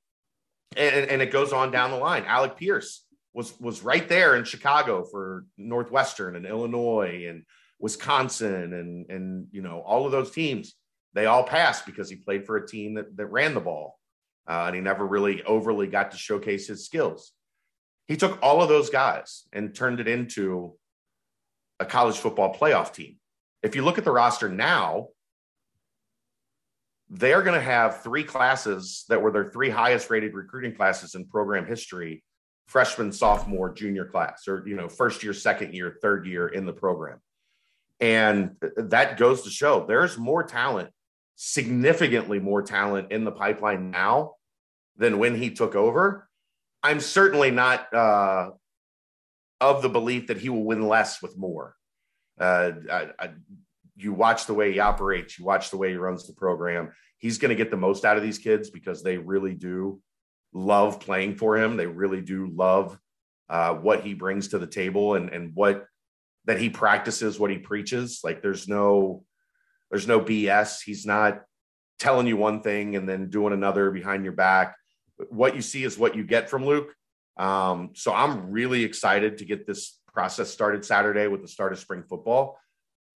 Speaker 3: and, and it goes on down the line. Alec Pierce was was right there in Chicago for Northwestern and Illinois and Wisconsin and and you know all of those teams. They all passed because he played for a team that, that ran the ball, uh, and he never really overly got to showcase his skills. He took all of those guys and turned it into a college football playoff team. If you look at the roster now, they're going to have three classes that were their three highest rated recruiting classes in program history freshman sophomore junior class or you know first year second year third year in the program. And that goes to show there's more talent significantly more talent in the pipeline now than when he took over. I'm certainly not uh, of the belief that he will win less with more. Uh, I, I, you watch the way he operates, you watch the way he runs the program. He's going to get the most out of these kids because they really do love playing for him. They really do love uh, what he brings to the table and and what that he practices, what he preaches. Like there's no there's no BS. He's not telling you one thing and then doing another behind your back. What you see is what you get from Luke. Um, so I'm really excited to get this process started Saturday with the start of spring football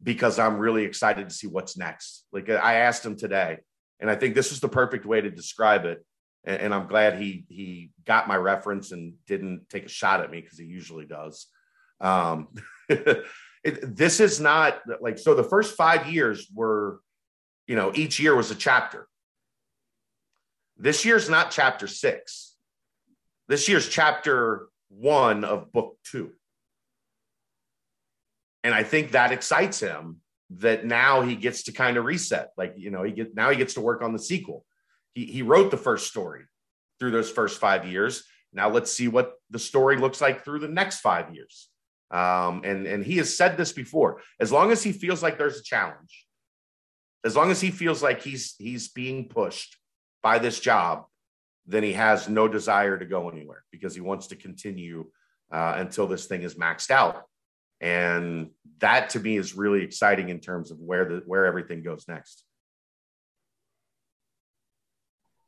Speaker 3: because I'm really excited to see what's next. Like I asked him today, and I think this is the perfect way to describe it. And, and I'm glad he he got my reference and didn't take a shot at me because he usually does. Um, it, this is not like so. The first five years were, you know, each year was a chapter. This year's not chapter six. This year's chapter one of book two. And I think that excites him that now he gets to kind of reset. Like, you know, he get now he gets to work on the sequel. He he wrote the first story through those first five years. Now let's see what the story looks like through the next five years. Um, and and he has said this before. As long as he feels like there's a challenge, as long as he feels like he's he's being pushed by this job, then he has no desire to go anywhere because he wants to continue uh, until this thing is maxed out. And that to me is really exciting in terms of where the where everything goes next.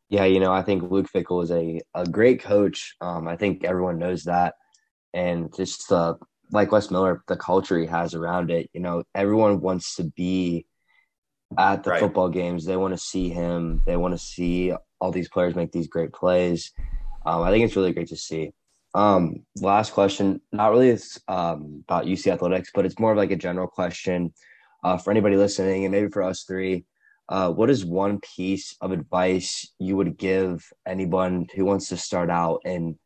Speaker 5: Yeah, you know, I think Luke Fickell is a, a great coach. Um, I think everyone knows that. And just uh, like Wes Miller, the culture he has around it, you know, everyone wants to be at the right. football games. They want to see him. They want to see all these players make these great plays. Um, I think it's really great to see. Um, last question, not really it's, um, about UC athletics, but it's more of like a general question uh, for anybody listening, and maybe for us three. Uh, what is one piece of advice you would give anyone who wants to start out in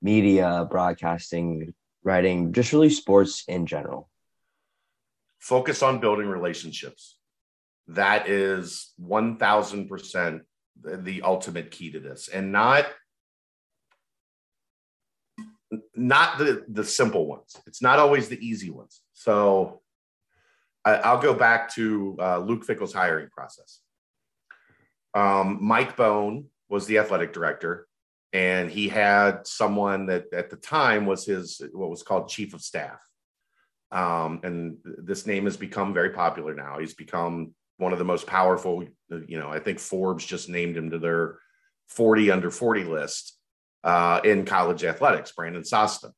Speaker 5: media, broadcasting, writing, just really sports in general?
Speaker 3: Focus on building relationships. That is 1000% the ultimate key to this and not not the the simple ones. It's not always the easy ones. So I, will go back to uh, Luke Fickell's hiring process. Um, Mike Bohn was the athletic director, and he had someone that at the time was his what was called chief of staff. Um, and this name has become very popular now. He's become one of the most powerful. You know, I think Forbes just named him to their 40 under 40 list uh, in college athletics, Brandon Sosna,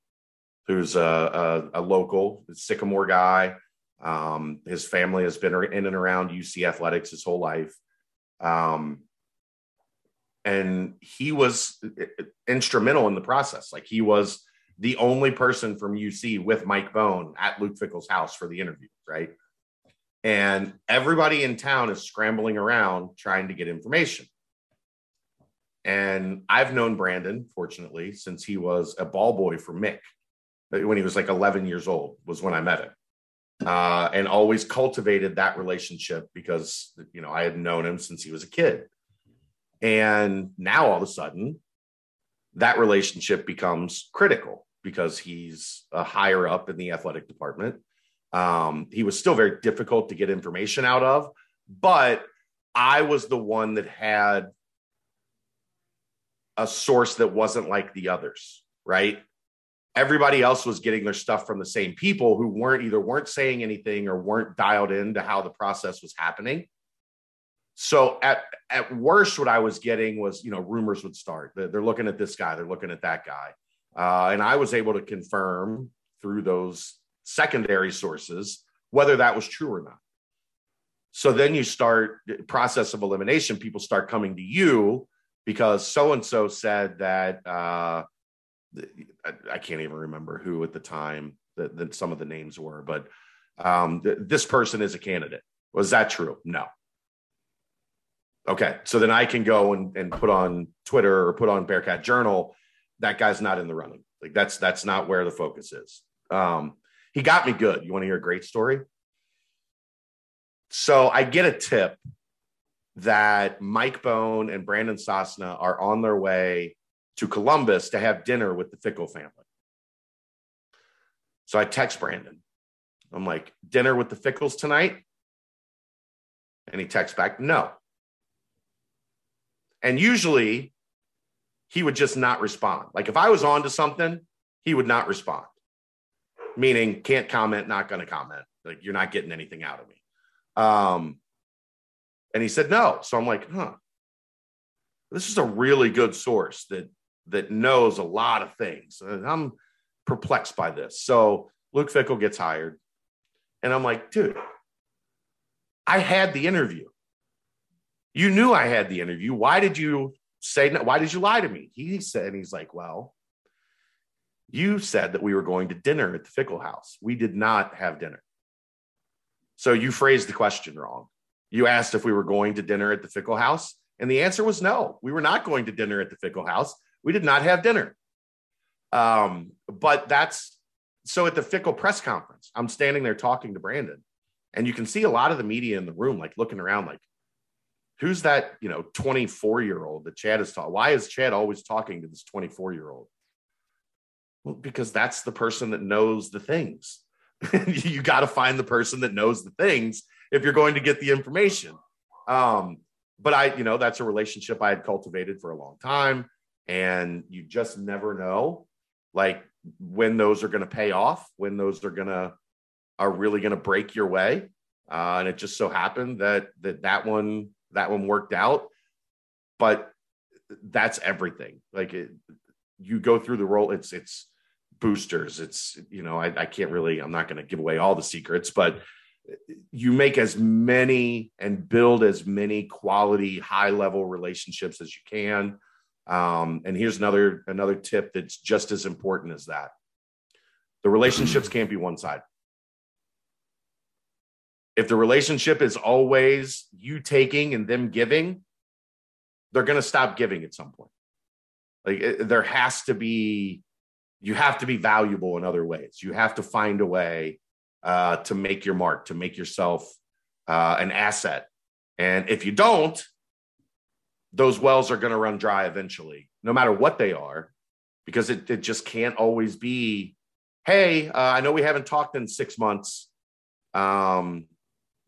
Speaker 3: who's a, a, a local Sycamore guy. Um, his family has been in and around UC athletics his whole life. Um, and he was instrumental in the process. Like he was the only person from UC with Mike Bohn at Luke Fickell's house for the interview, right? And everybody in town is scrambling around trying to get information. And I've known Brandon, fortunately, since he was a ball boy for Mick when he was like 11 years old, was when I met him. Uh, and always cultivated that relationship because, you know, I had known him since he was a kid. And now all of a sudden, that relationship becomes critical because he's a higher up in the athletic department. Um, he was still very difficult to get information out of, but I was the one that had a source that wasn't like the others, right? Everybody else was getting their stuff from the same people who weren't either weren't saying anything or weren't dialed into how the process was happening. So at at worst, what I was getting was you know rumors would start. They're, looking at this guy, they're looking at that guy, uh, and I was able to confirm through those secondary sources whether that was true or not. So then you start process of elimination. People start coming to you because so and so said that uh, I, can't even remember who at the time that, that some of the names were, but um, th- this person is a candidate. Was that true? No. Okay, so then I can go and, and put on Twitter or put on Bearcat Journal. That guy's not in the running. Like that's that's not where the focus is. Um, he got me good. You want to hear a great story? So I get a tip that Mike Bohn and Brandon Sosna are on their way to Columbus to have dinner with the Fickell family. So I text Brandon. I'm like, dinner with the Fickells tonight? And he texts back, no. And usually he would just not respond. Like if I was on to something, he would not respond, meaning can't comment, not going to comment. Like you're not getting anything out of me. Um, and he said no. So I'm like, huh. This is a really good source that that knows a lot of things. And I'm perplexed by this. So Luke Fickell gets hired. And I'm like, dude, I had the interview. You knew I had the interview. Why did you say no? Why did you lie to me? He said, and he's like, well, you said that we were going to dinner at the Fickell house. We did not have dinner. So you phrased the question wrong. You asked if we were going to dinner at the Fickell House, and the answer was no. We were not going to dinner at the Fickell House. We did not have dinner. Um, but that's so at the Fickell press conference, I'm standing there talking to Brandon, And you can see a lot of the media in the room, like looking around, like, who's that, you know, 24 year old that Chad is talking? Why is Chad always talking to this 24 year old? Well, because that's the person that knows the things. you got to find the person that knows the things if you're going to get the information. Um, but I, you know, that's a relationship I had cultivated for a long time. And you just never know like when those are going to pay off, when those are going to, are really going to break your way. Uh, and it just so happened that, that that one, that one worked out. But that's everything. Like it, you go through the role, it's, it's, boosters it's you know I, I can't really i'm not going to give away all the secrets but you make as many and build as many quality high level relationships as you can. Um, and here's another another tip that's just as important as that. The relationships can't be one side. If the relationship is always you taking and them giving they're going to stop giving at some point. Like it, there has to be you have to be valuable in other ways. You have to find a way uh, to make your mark, to make yourself uh, an asset. And if you don't, those wells are going to run dry eventually, no matter what they are, because it, it just can't always be, hey, uh, I know we haven't talked in six months, um,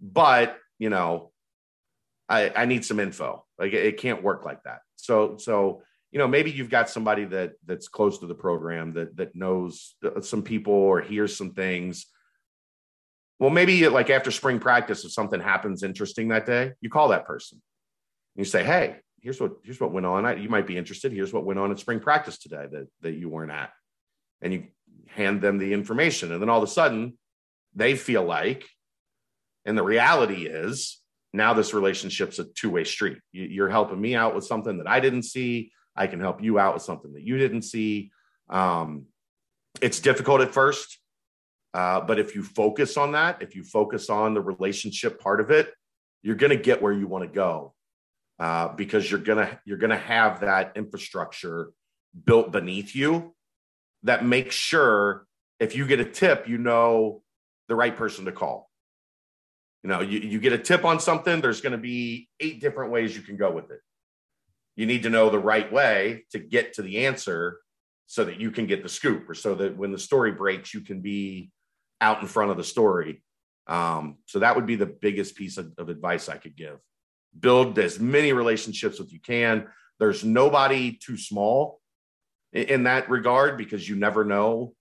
Speaker 3: but, you know, I, I need some info. Like it, it can't work like that. So, so, you know maybe you've got somebody that that's close to the program that that knows some people or hears some things well, maybe like after spring practice, if something happens interesting that day, you call that person. And you say, "Hey, here's what here's what went on. You might be interested. Here's what went on at spring practice today that that you weren't at," and you hand them the information, and then all of a sudden, they feel like, and the reality is now this relationship's a two way street. You're helping me out with something that I didn't see. I can help you out with something that you didn't see. Um, it's difficult at first uh, but if you focus on that, if you focus on the relationship part of it, you're going to get where you want to go uh, because you're going to you're going to have that infrastructure built beneath you that makes sure if you get a tip, you know the right person to call. You know, you, you get a tip on something, there's going to be eight different ways you can go with it. You need to know the right way to get to the answer so that you can get the scoop or so that when the story breaks, you can be out in front of the story. Um, so that would be the biggest piece of, of advice I could give. Build as many relationships as you can. There's nobody too small in, in that regard because you never know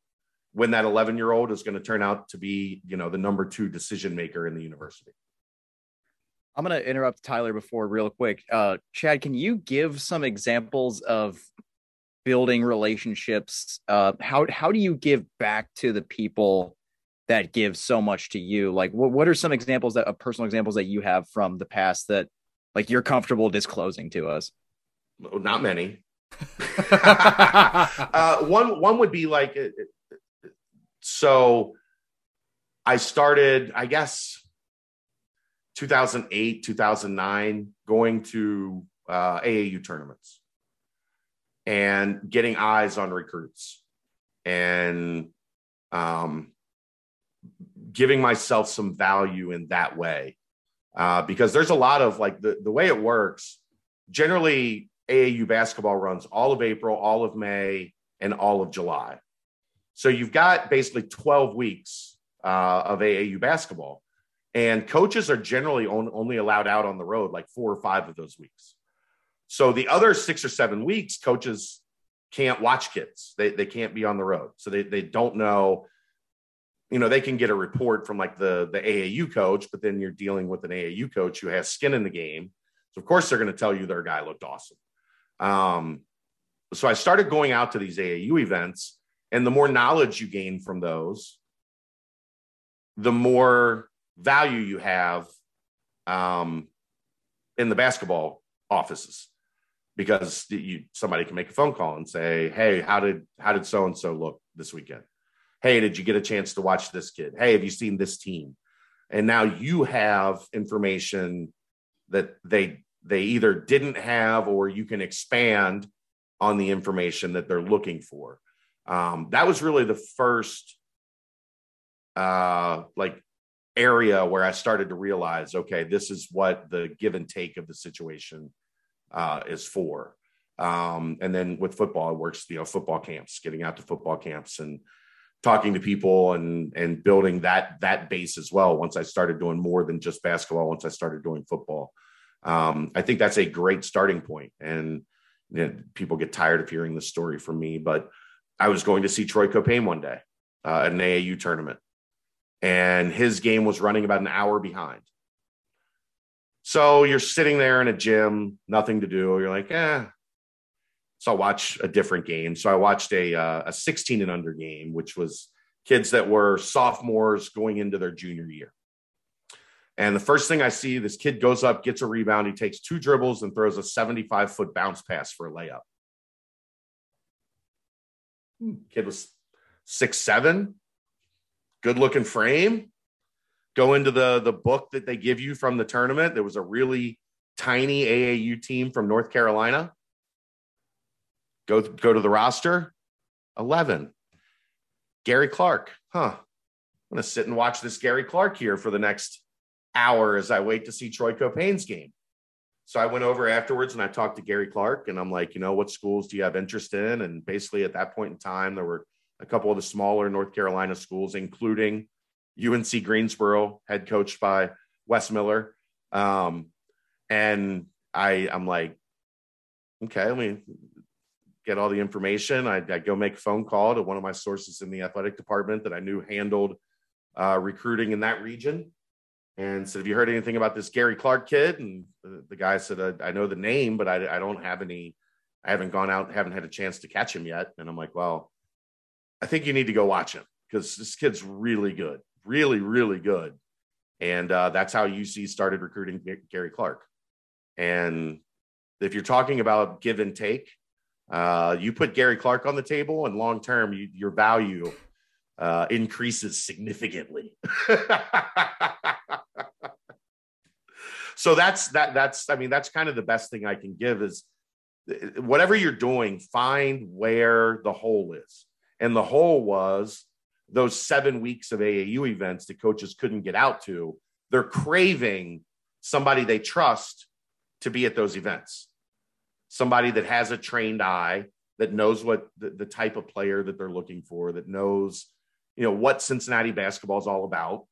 Speaker 3: when that 11 year old is going to turn out to be, you know, the number two decision maker in the university.
Speaker 1: I'm going to interrupt Tyler before real quick. Uh, Chad, can you give some examples of building relationships? Uh, how how do you give back to the people that gives so much to you? Like what, what are some examples that uh, personal examples that you have from the past that like you're comfortable disclosing to us?
Speaker 3: Not many. Uh, one one would be like so i started i guess 2008 2009 going to uh, aau tournaments and getting eyes on recruits and um, giving myself some value in that way. Uh, because there's a lot of like the, the way it works, generally AAU basketball runs all of April, all of May, and all of July. So you've got basically 12 weeks uh, of AAU basketball. And coaches are generally on, only allowed out on the road like four or five of those weeks. So the other six or seven weeks, coaches can't watch kids. They, they can't be on the road. So they, they don't know you know they can get a report from like the the AAU coach, but then you're dealing with an AAU coach who has skin in the game. So of course they're going to tell you their guy looked awesome. Um, so I started going out to these AAU events, and the more knowledge you gain from those, the more value you have um, in the basketball offices because you somebody can make a phone call and say, "Hey, how did how did so and so look this weekend?" Hey, did you get a chance to watch this kid? Hey, have you seen this team? And now you have information that they they either didn't have or you can expand on the information that they're looking for. Um, that was really the first uh, like area where I started to realize, okay, this is what the give and take of the situation uh, is for. Um, and then with football, it works, you know, football camps, getting out to football camps and talking to people and and building that that base as well. Once I started doing more than just basketball, once I started doing football, um, I think that's a great starting point. And you know, people get tired of hearing the story from me, but I was going to see Troy Caupain one day uh, at an AAU tournament, and his game was running about an hour behind. So you're sitting there in a gym, nothing to do. You're like, eh. So I watch a different game. So I watched a uh, a 16 and under game, which was kids that were sophomores going into their junior year. And the first thing I see, this kid goes up, gets a rebound, he takes two dribbles and throws a 75 foot bounce pass for a layup. Kid was six seven, good looking frame. Go into the the book that they give you from the tournament. There was a really tiny AAU team from North Carolina. Go go to the roster, eleven. Gary Clark, huh? I'm gonna sit and watch this Gary Clark here for the next hour as I wait to see Troy Caupain's game. So I went over afterwards and I talked to Gary Clark and I'm like, you know, what schools do you have interest in? And basically at that point in time, there were a couple of the smaller North Carolina schools, including UNC Greensboro, head coached by Wes Miller. Um, and I, I'm like, okay, let me get all the information. I, I go make a phone call to one of my sources in the athletic department that I knew handled uh, recruiting in that region and said, Have you heard anything about this Gary Clark kid? And the, the guy said, I, I, know the name, but I, I, don't have any, I haven't gone out, haven't had a chance to catch him yet. And I'm like, Well, I think you need to go watch him because this kid's really good, really, really good. And uh, that's how UC started recruiting Gary Clark. And if you're talking about give and take, uh, you put Gary Clark on the table, and long term, you, your value uh, increases significantly. so that's that that's i mean that's kind of the best thing i can give is whatever you're doing find where the hole is. And the hole was those seven weeks of aau events that coaches couldn't get out to. They're craving somebody they trust to be at those events somebody that has a trained eye that knows what the, the type of player that they're looking for that knows you know what cincinnati basketball is all about.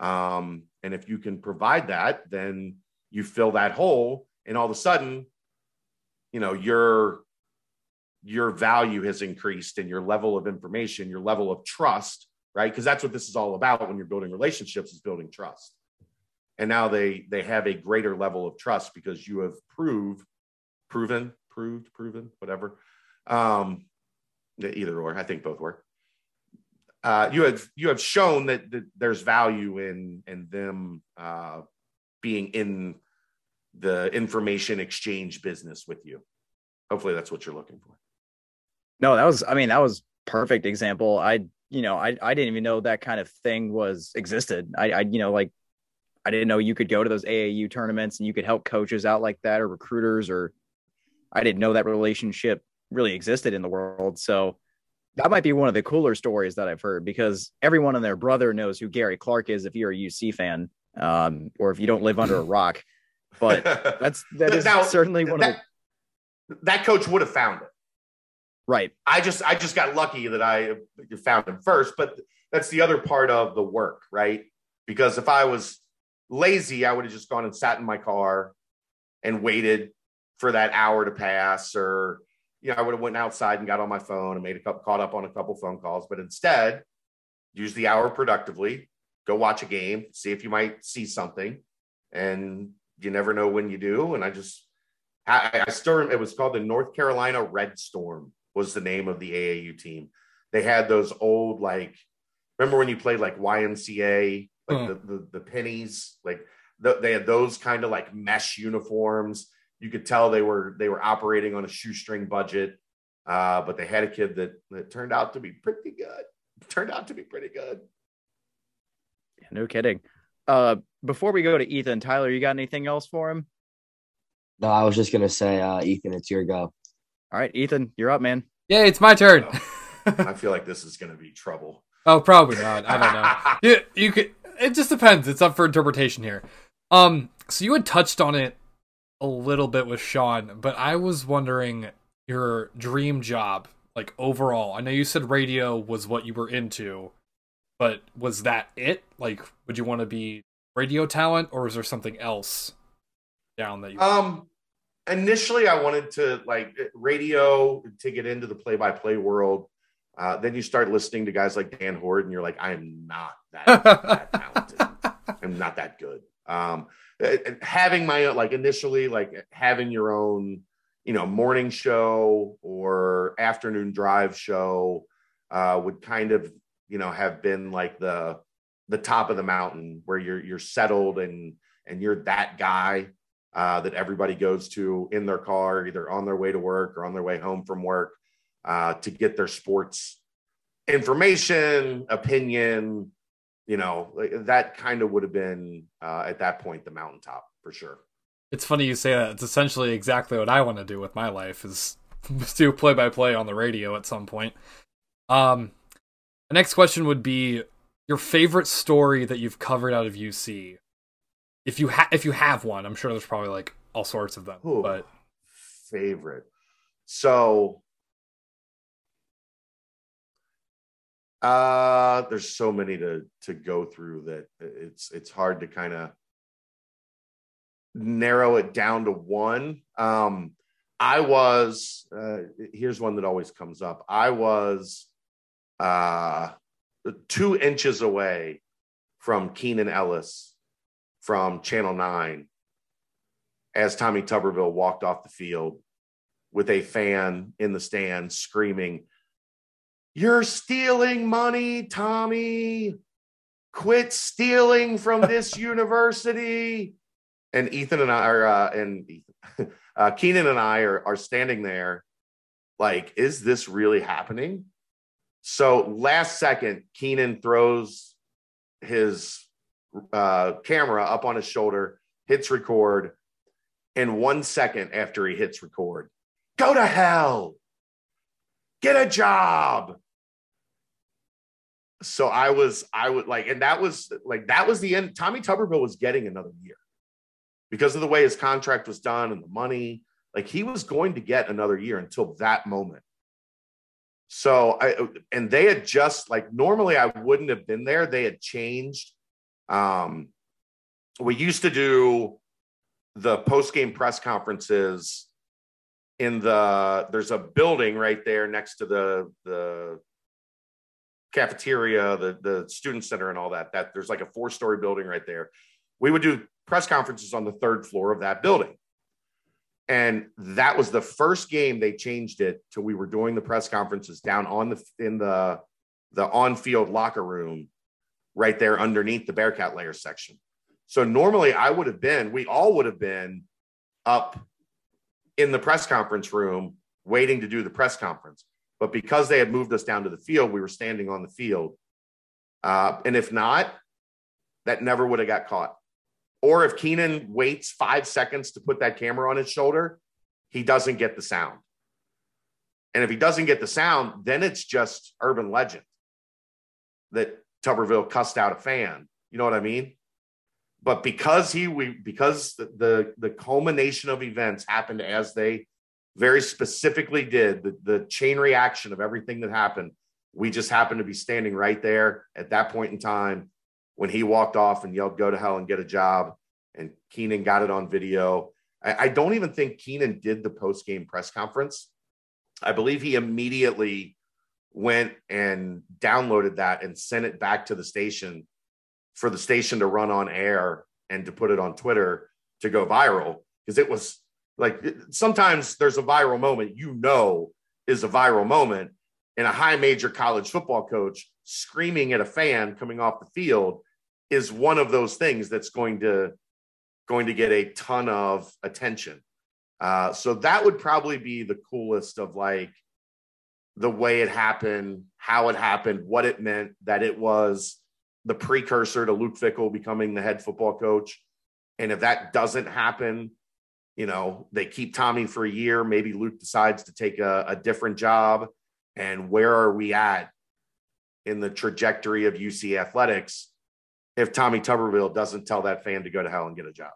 Speaker 3: Um, and if you can provide that then you fill that hole and all of a sudden you know your your value has increased and your level of information your level of trust right? Because that's what this is all about when you're building relationships is building trust. And now they they have a greater level of trust because you have proved proven proved proven whatever um either or i think both work uh, you have you have shown that, that there's value in in them uh, being in the information exchange business with you. Hopefully that's what you're looking for.
Speaker 1: No, that was I mean that was perfect example. I you know I I didn't even know that kind of thing was existed. I I you know like I didn't know you could go to those AAU tournaments and you could help coaches out like that or recruiters or I didn't know that relationship really existed in the world. So that might be one of the cooler stories that I've heard because everyone and their brother knows who Gary Clark is if you're a UC fan um, or if you don't live under a rock. But that's that is now, certainly one
Speaker 3: that,
Speaker 1: of
Speaker 3: the that coach would have found it.
Speaker 1: Right.
Speaker 3: I just I just got lucky that I found him first, but that's the other part of the work, right? Because if I was lazy, I would have just gone and sat in my car and waited for that hour to pass or you know, I would have went outside and got on my phone and made a couple caught up on a couple phone calls, but instead use the hour productively, go watch a game, see if you might see something. And you never know when you do. And I just, I, I still, it was called the North Carolina Red Storm was the name of the AAU team. They had those old, like, remember when you played like YMCA, like huh. the, the, the pennies, like the, they had those kind of like mesh uniforms. You could tell they were, they were operating on a shoestring budget. Uh, but they had a kid that, that turned out to be pretty good. Turned out to be pretty good.
Speaker 1: Yeah, no kidding. Uh, before we go to Ethan, Tyler, you got anything else for him?
Speaker 5: No, I was just gonna say, uh, Ethan, it's your go.
Speaker 1: All right, Ethan, you're up, man.
Speaker 2: Yeah, it's my turn.
Speaker 3: I feel like this is gonna be trouble.
Speaker 2: Oh, probably not. I don't know. you, you could it just depends. It's up for interpretation here. Um, so you had touched on it a little bit with Sean, but I was wondering your dream job, like overall. I know you said radio was what you were into, but was that it? Like, would you want to be radio talent, or is there something else down that you?
Speaker 3: Um, initially, I wanted to like radio to get into the play-by-play world. Uh, then you start listening to guys like Dan Hoard, and you're like, I am not that, that talented. I'm not that good. Um, having my own like initially like having your own, you know, morning show or afternoon drive show uh, would kind of you know have been like the the top of the mountain where you're you're settled and and you're that guy uh, that everybody goes to in their car, either on their way to work or on their way home from work, uh, to get their sports information, opinion. You know, that kind of would have been uh, at that point the mountaintop for sure.
Speaker 2: It's funny you say that. It's essentially exactly what I want to do with my life is do play by play on the radio at some point. Um, the next question would be your favorite story that you've covered out of UC. If you ha- if you have one, I'm sure there's probably like all sorts of them. Ooh, but
Speaker 3: favorite. So uh there's so many to to go through that it's it's hard to kind of narrow it down to one. Um I was uh here's one that always comes up. I was uh two inches away from Keenan Ellis from Channel 9 as Tommy Tuberville walked off the field with a fan in the stands screaming, You're stealing money, Tommy. Quit stealing from this university. And Ethan and I are, uh, and uh, Keenan and I are, are standing there like, is this really happening? So last second, Keenan throws his uh, camera up on his shoulder, hits record, and one second after he hits record, go to hell, get a job. So I was, I would like, and that was like, that was the end. Tommy Tuberville was getting another year because of the way his contract was done and the money. Like he was going to get another year until that moment. So I and they had just like normally I wouldn't have been there. They had changed. Um, we used to do the post game press conferences in the there's a building right there next to the the cafeteria, the the student center, and all that. That there's like a four story building right there. We would do press conferences on the third floor of that building. And that was the first game they changed it to we were doing the press conferences down on the in the the on-field locker room right there underneath the Bearcat Lair section. So normally I would have been, we all would have been up in the press conference room waiting to do the press conference. But because they had moved us down to the field, we were standing on the field. Uh, and if not, that never would have got caught. Or if Keenan waits five seconds to put that camera on his shoulder, he doesn't get the sound. And if he doesn't get the sound, then it's just urban legend that Tuberville cussed out a fan. You know what I mean? But because he we because the the, the culmination of events happened as they very specifically did, the, the chain reaction of everything that happened, we just happened to be standing right there at that point in time when he walked off and yelled, go to hell and get a job. And Keenan got it on video. I, I don't even think Keenan did the post game press conference. I believe he immediately went and downloaded that and sent it back to the station for the station to run on air and to put it on Twitter to go viral because it was like sometimes there's a viral moment you know is a viral moment and a high major college football coach screaming at a fan coming off the field is one of those things that's going to going to get a ton of attention. Uh, so that would probably be the coolest of like the way it happened, how it happened, what it meant, that it was the precursor to Luke Fickell becoming the head football coach. And if that doesn't happen, you know, they keep Tommy for a year. Maybe Luke decides to take a, a different job. And where are we at in the trajectory of UC athletics? if Tommy Tuberville doesn't tell that fan to go to hell and get a job.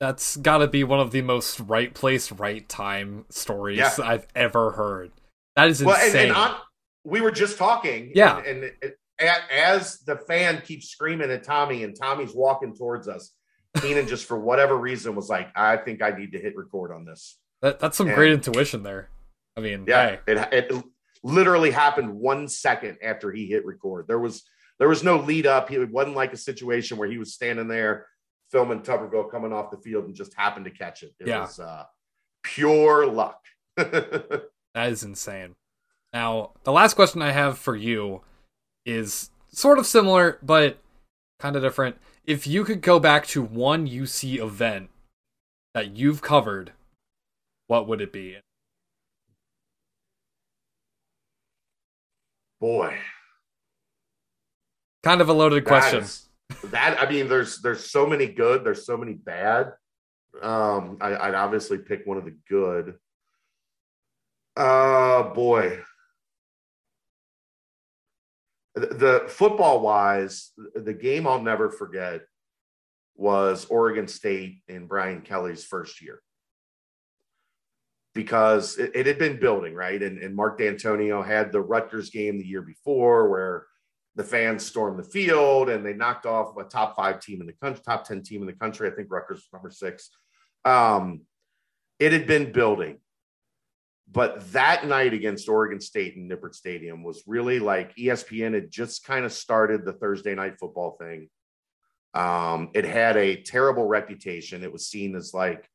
Speaker 2: That's got to be one of the most right place, right time stories
Speaker 3: Yeah.
Speaker 2: I've ever heard. That is
Speaker 3: Well, and,
Speaker 2: insane.
Speaker 3: and on, we were just talking.
Speaker 2: Yeah.
Speaker 3: And, and it, a- as the fan keeps screaming at Tommy and Tommy's walking towards us, Keenan just for whatever reason was like, I think I need to hit record on this.
Speaker 2: that, that's some
Speaker 3: and-
Speaker 2: great intuition there. I mean,
Speaker 3: Yeah.
Speaker 2: hey,
Speaker 3: It, it literally happened one second after he hit record. There was there was no lead up. It wasn't like a situation where he was standing there filming Tuberville coming off the field and just happened to catch it. It
Speaker 2: Yeah.
Speaker 3: was uh, pure luck.
Speaker 2: that is insane. Now, the last question I have for you is sort of similar, but kind of different. If you could go back to one UC event that you've covered, what would it be?
Speaker 3: Boy,
Speaker 2: Kind of a loaded
Speaker 3: that
Speaker 2: question.
Speaker 3: is- that I mean, there's there's so many good, there's so many bad. Um, I, I'd obviously pick one of the good. Uh boy. The, football wise, the game I'll never forget was Oregon State in Brian Kelly's first year. Because it, it had been building, right? And, and Mark Dantonio had the Rutgers game the year before where the fans stormed the field and they knocked off a top five team in the country, top 10 team in the country. I think Rutgers was number six. Um, it had been building. But that night against Oregon State in Nippert Stadium was really like ESPN had just kind of started the Thursday night football thing. Um, it had a terrible reputation. It was seen as like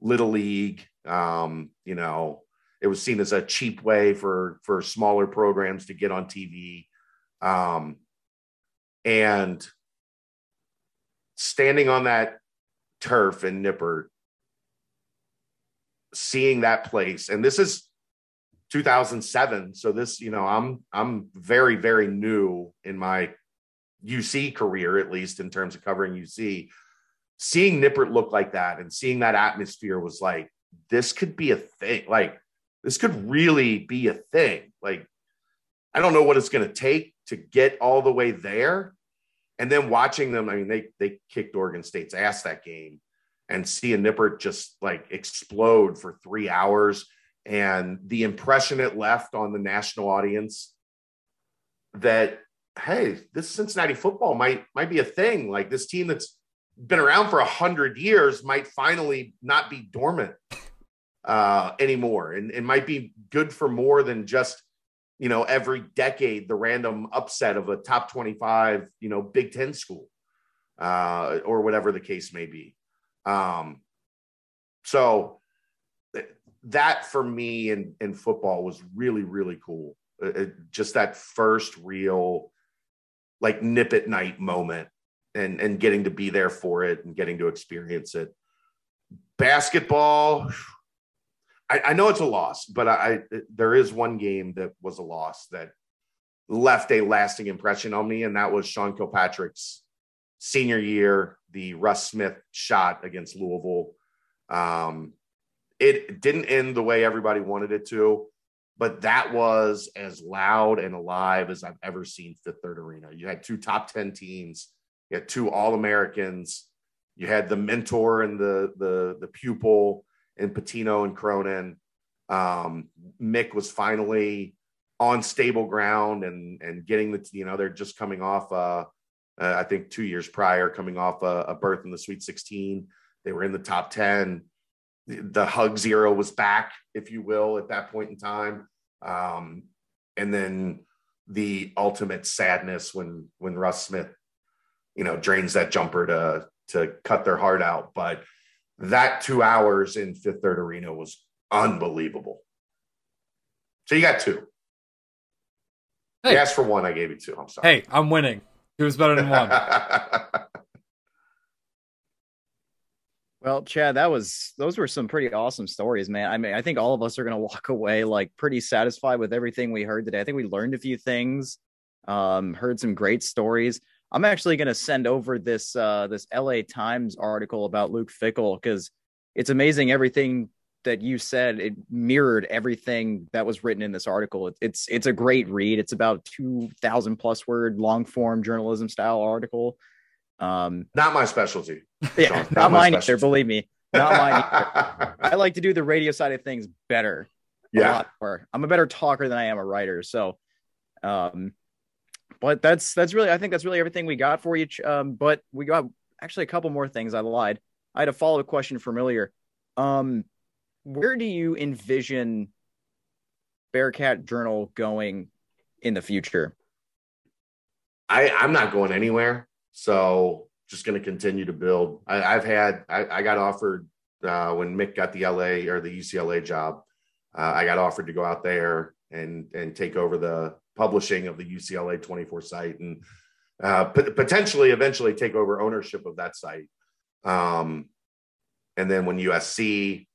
Speaker 3: little league. Um, you know, it was seen as a cheap way for for smaller programs to get on TV. Um, and standing on that turf in Nippert, seeing that place, and this is 2007. So this, you know, I'm I'm very very new in my UC career, at least in terms of covering UC. Seeing Nippert look like that and seeing that atmosphere was like, this could be a thing. Like, this could really be a thing. Like, I don't know what it's going to take to get all the way there. And then watching them, I mean, they they kicked Oregon State's ass that game, and see a Nippert just like explode for three hours, and the impression it left on the national audience that hey, this Cincinnati football might might be a thing. Like this team that's been around for a hundred years might finally not be dormant uh, anymore, and it might be good for more than just you know every decade the random upset of a top 25 you know big 10 school uh, or whatever the case may be um, so th- that for me in, in football was really really cool. Uh, uh, just that first real like Nippert night moment and and getting to be there for it and getting to experience it. Basketball I, I know it's a loss, but I, I there is one game that was a loss that left a lasting impression on me, and that was Sean Kilpatrick's senior year, the Russ Smith shot against Louisville. Um, it didn't end the way everybody wanted it to, but that was as loud and alive as I've ever seen Fifth Third Arena. You had two top 10 teams, you had two All Americans, you had the mentor and the the the pupil and Pitino and Cronin. Um, Mick was finally on stable ground and and getting the you know they're just coming off uh, uh I think two years prior coming off a, a berth in the Sweet 16. They were in the top 10. The, the hug zero was back, if you will, at that point in time. Um, and then the ultimate sadness when when Russ Smith, you know, drains that jumper to to cut their heart out. But that two hours in Fifth Third Arena was unbelievable. So you got two.
Speaker 2: Hey.
Speaker 3: You asked for one, I gave you two. I'm sorry.
Speaker 2: Hey, I'm winning. It was better than one.
Speaker 1: Well, Chad, that was those were some pretty awesome stories, man. I mean, I think all of us are gonna walk away like pretty satisfied with everything we heard today. I think we learned a few things, um, heard some great stories. I'm actually gonna send over this uh this LA Times article about Luke Fickell because it's amazing everything that you said it mirrored everything that was written in this article. It, it's it's a great read. It's about two thousand plus word long form journalism style article. Um,
Speaker 3: Not my specialty.
Speaker 1: yeah,
Speaker 3: Sean,
Speaker 1: not,
Speaker 3: not my
Speaker 1: mine either. Believe me, not mine. Either. I like to do the radio side of things better.
Speaker 3: yeah.
Speaker 1: I'm a better talker than I am a writer. So, um, but that's that's really I think that's really everything we got for you. Um, but we got actually a couple more things. I lied. I had a follow up question from earlier. Um, where do you envision Bearcat Journal going in the future?
Speaker 3: I, I'm not going anywhere. So just going to continue to build. I, I've had, I, I got offered uh, when Mick got the LA or the UCLA job. Uh, I got offered to go out there and and take over the publishing of the UCLA 24 site and uh, pot- potentially eventually take over ownership of that site. Um, and then when USC,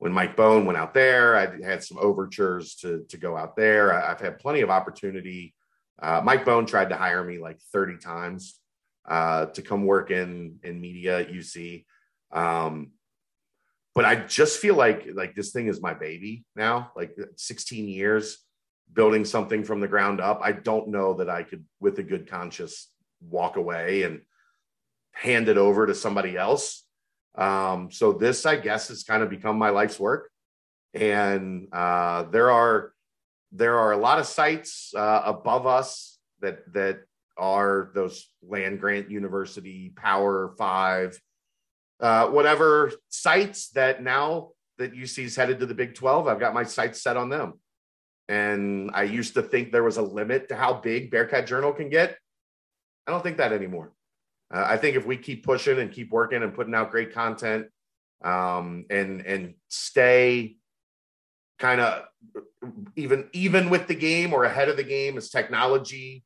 Speaker 3: when Mike Bohn went out there, I had some overtures to to go out there. I, I've had plenty of opportunity. Uh, Mike Bohn tried to hire me like 30 times uh, to come work in in media at UC. Um, but I just feel like like this thing is my baby now. Like 16 years building something from the ground up. I don't know that I could, with a good conscience, walk away and hand it over to somebody else. Um, so this, I guess, has kind of become my life's work. And uh, there are there are a lot of sites uh, above us that that are those land grant university power five uh, whatever sites that now that UC is headed to the Big 12, I've got my sights set on them. And I used to think there was a limit to how big Bearcat Journal can get. I don't think that anymore. Uh, I think if we keep pushing and keep working and putting out great content um, and and stay kind of even even with the game or ahead of the game as technology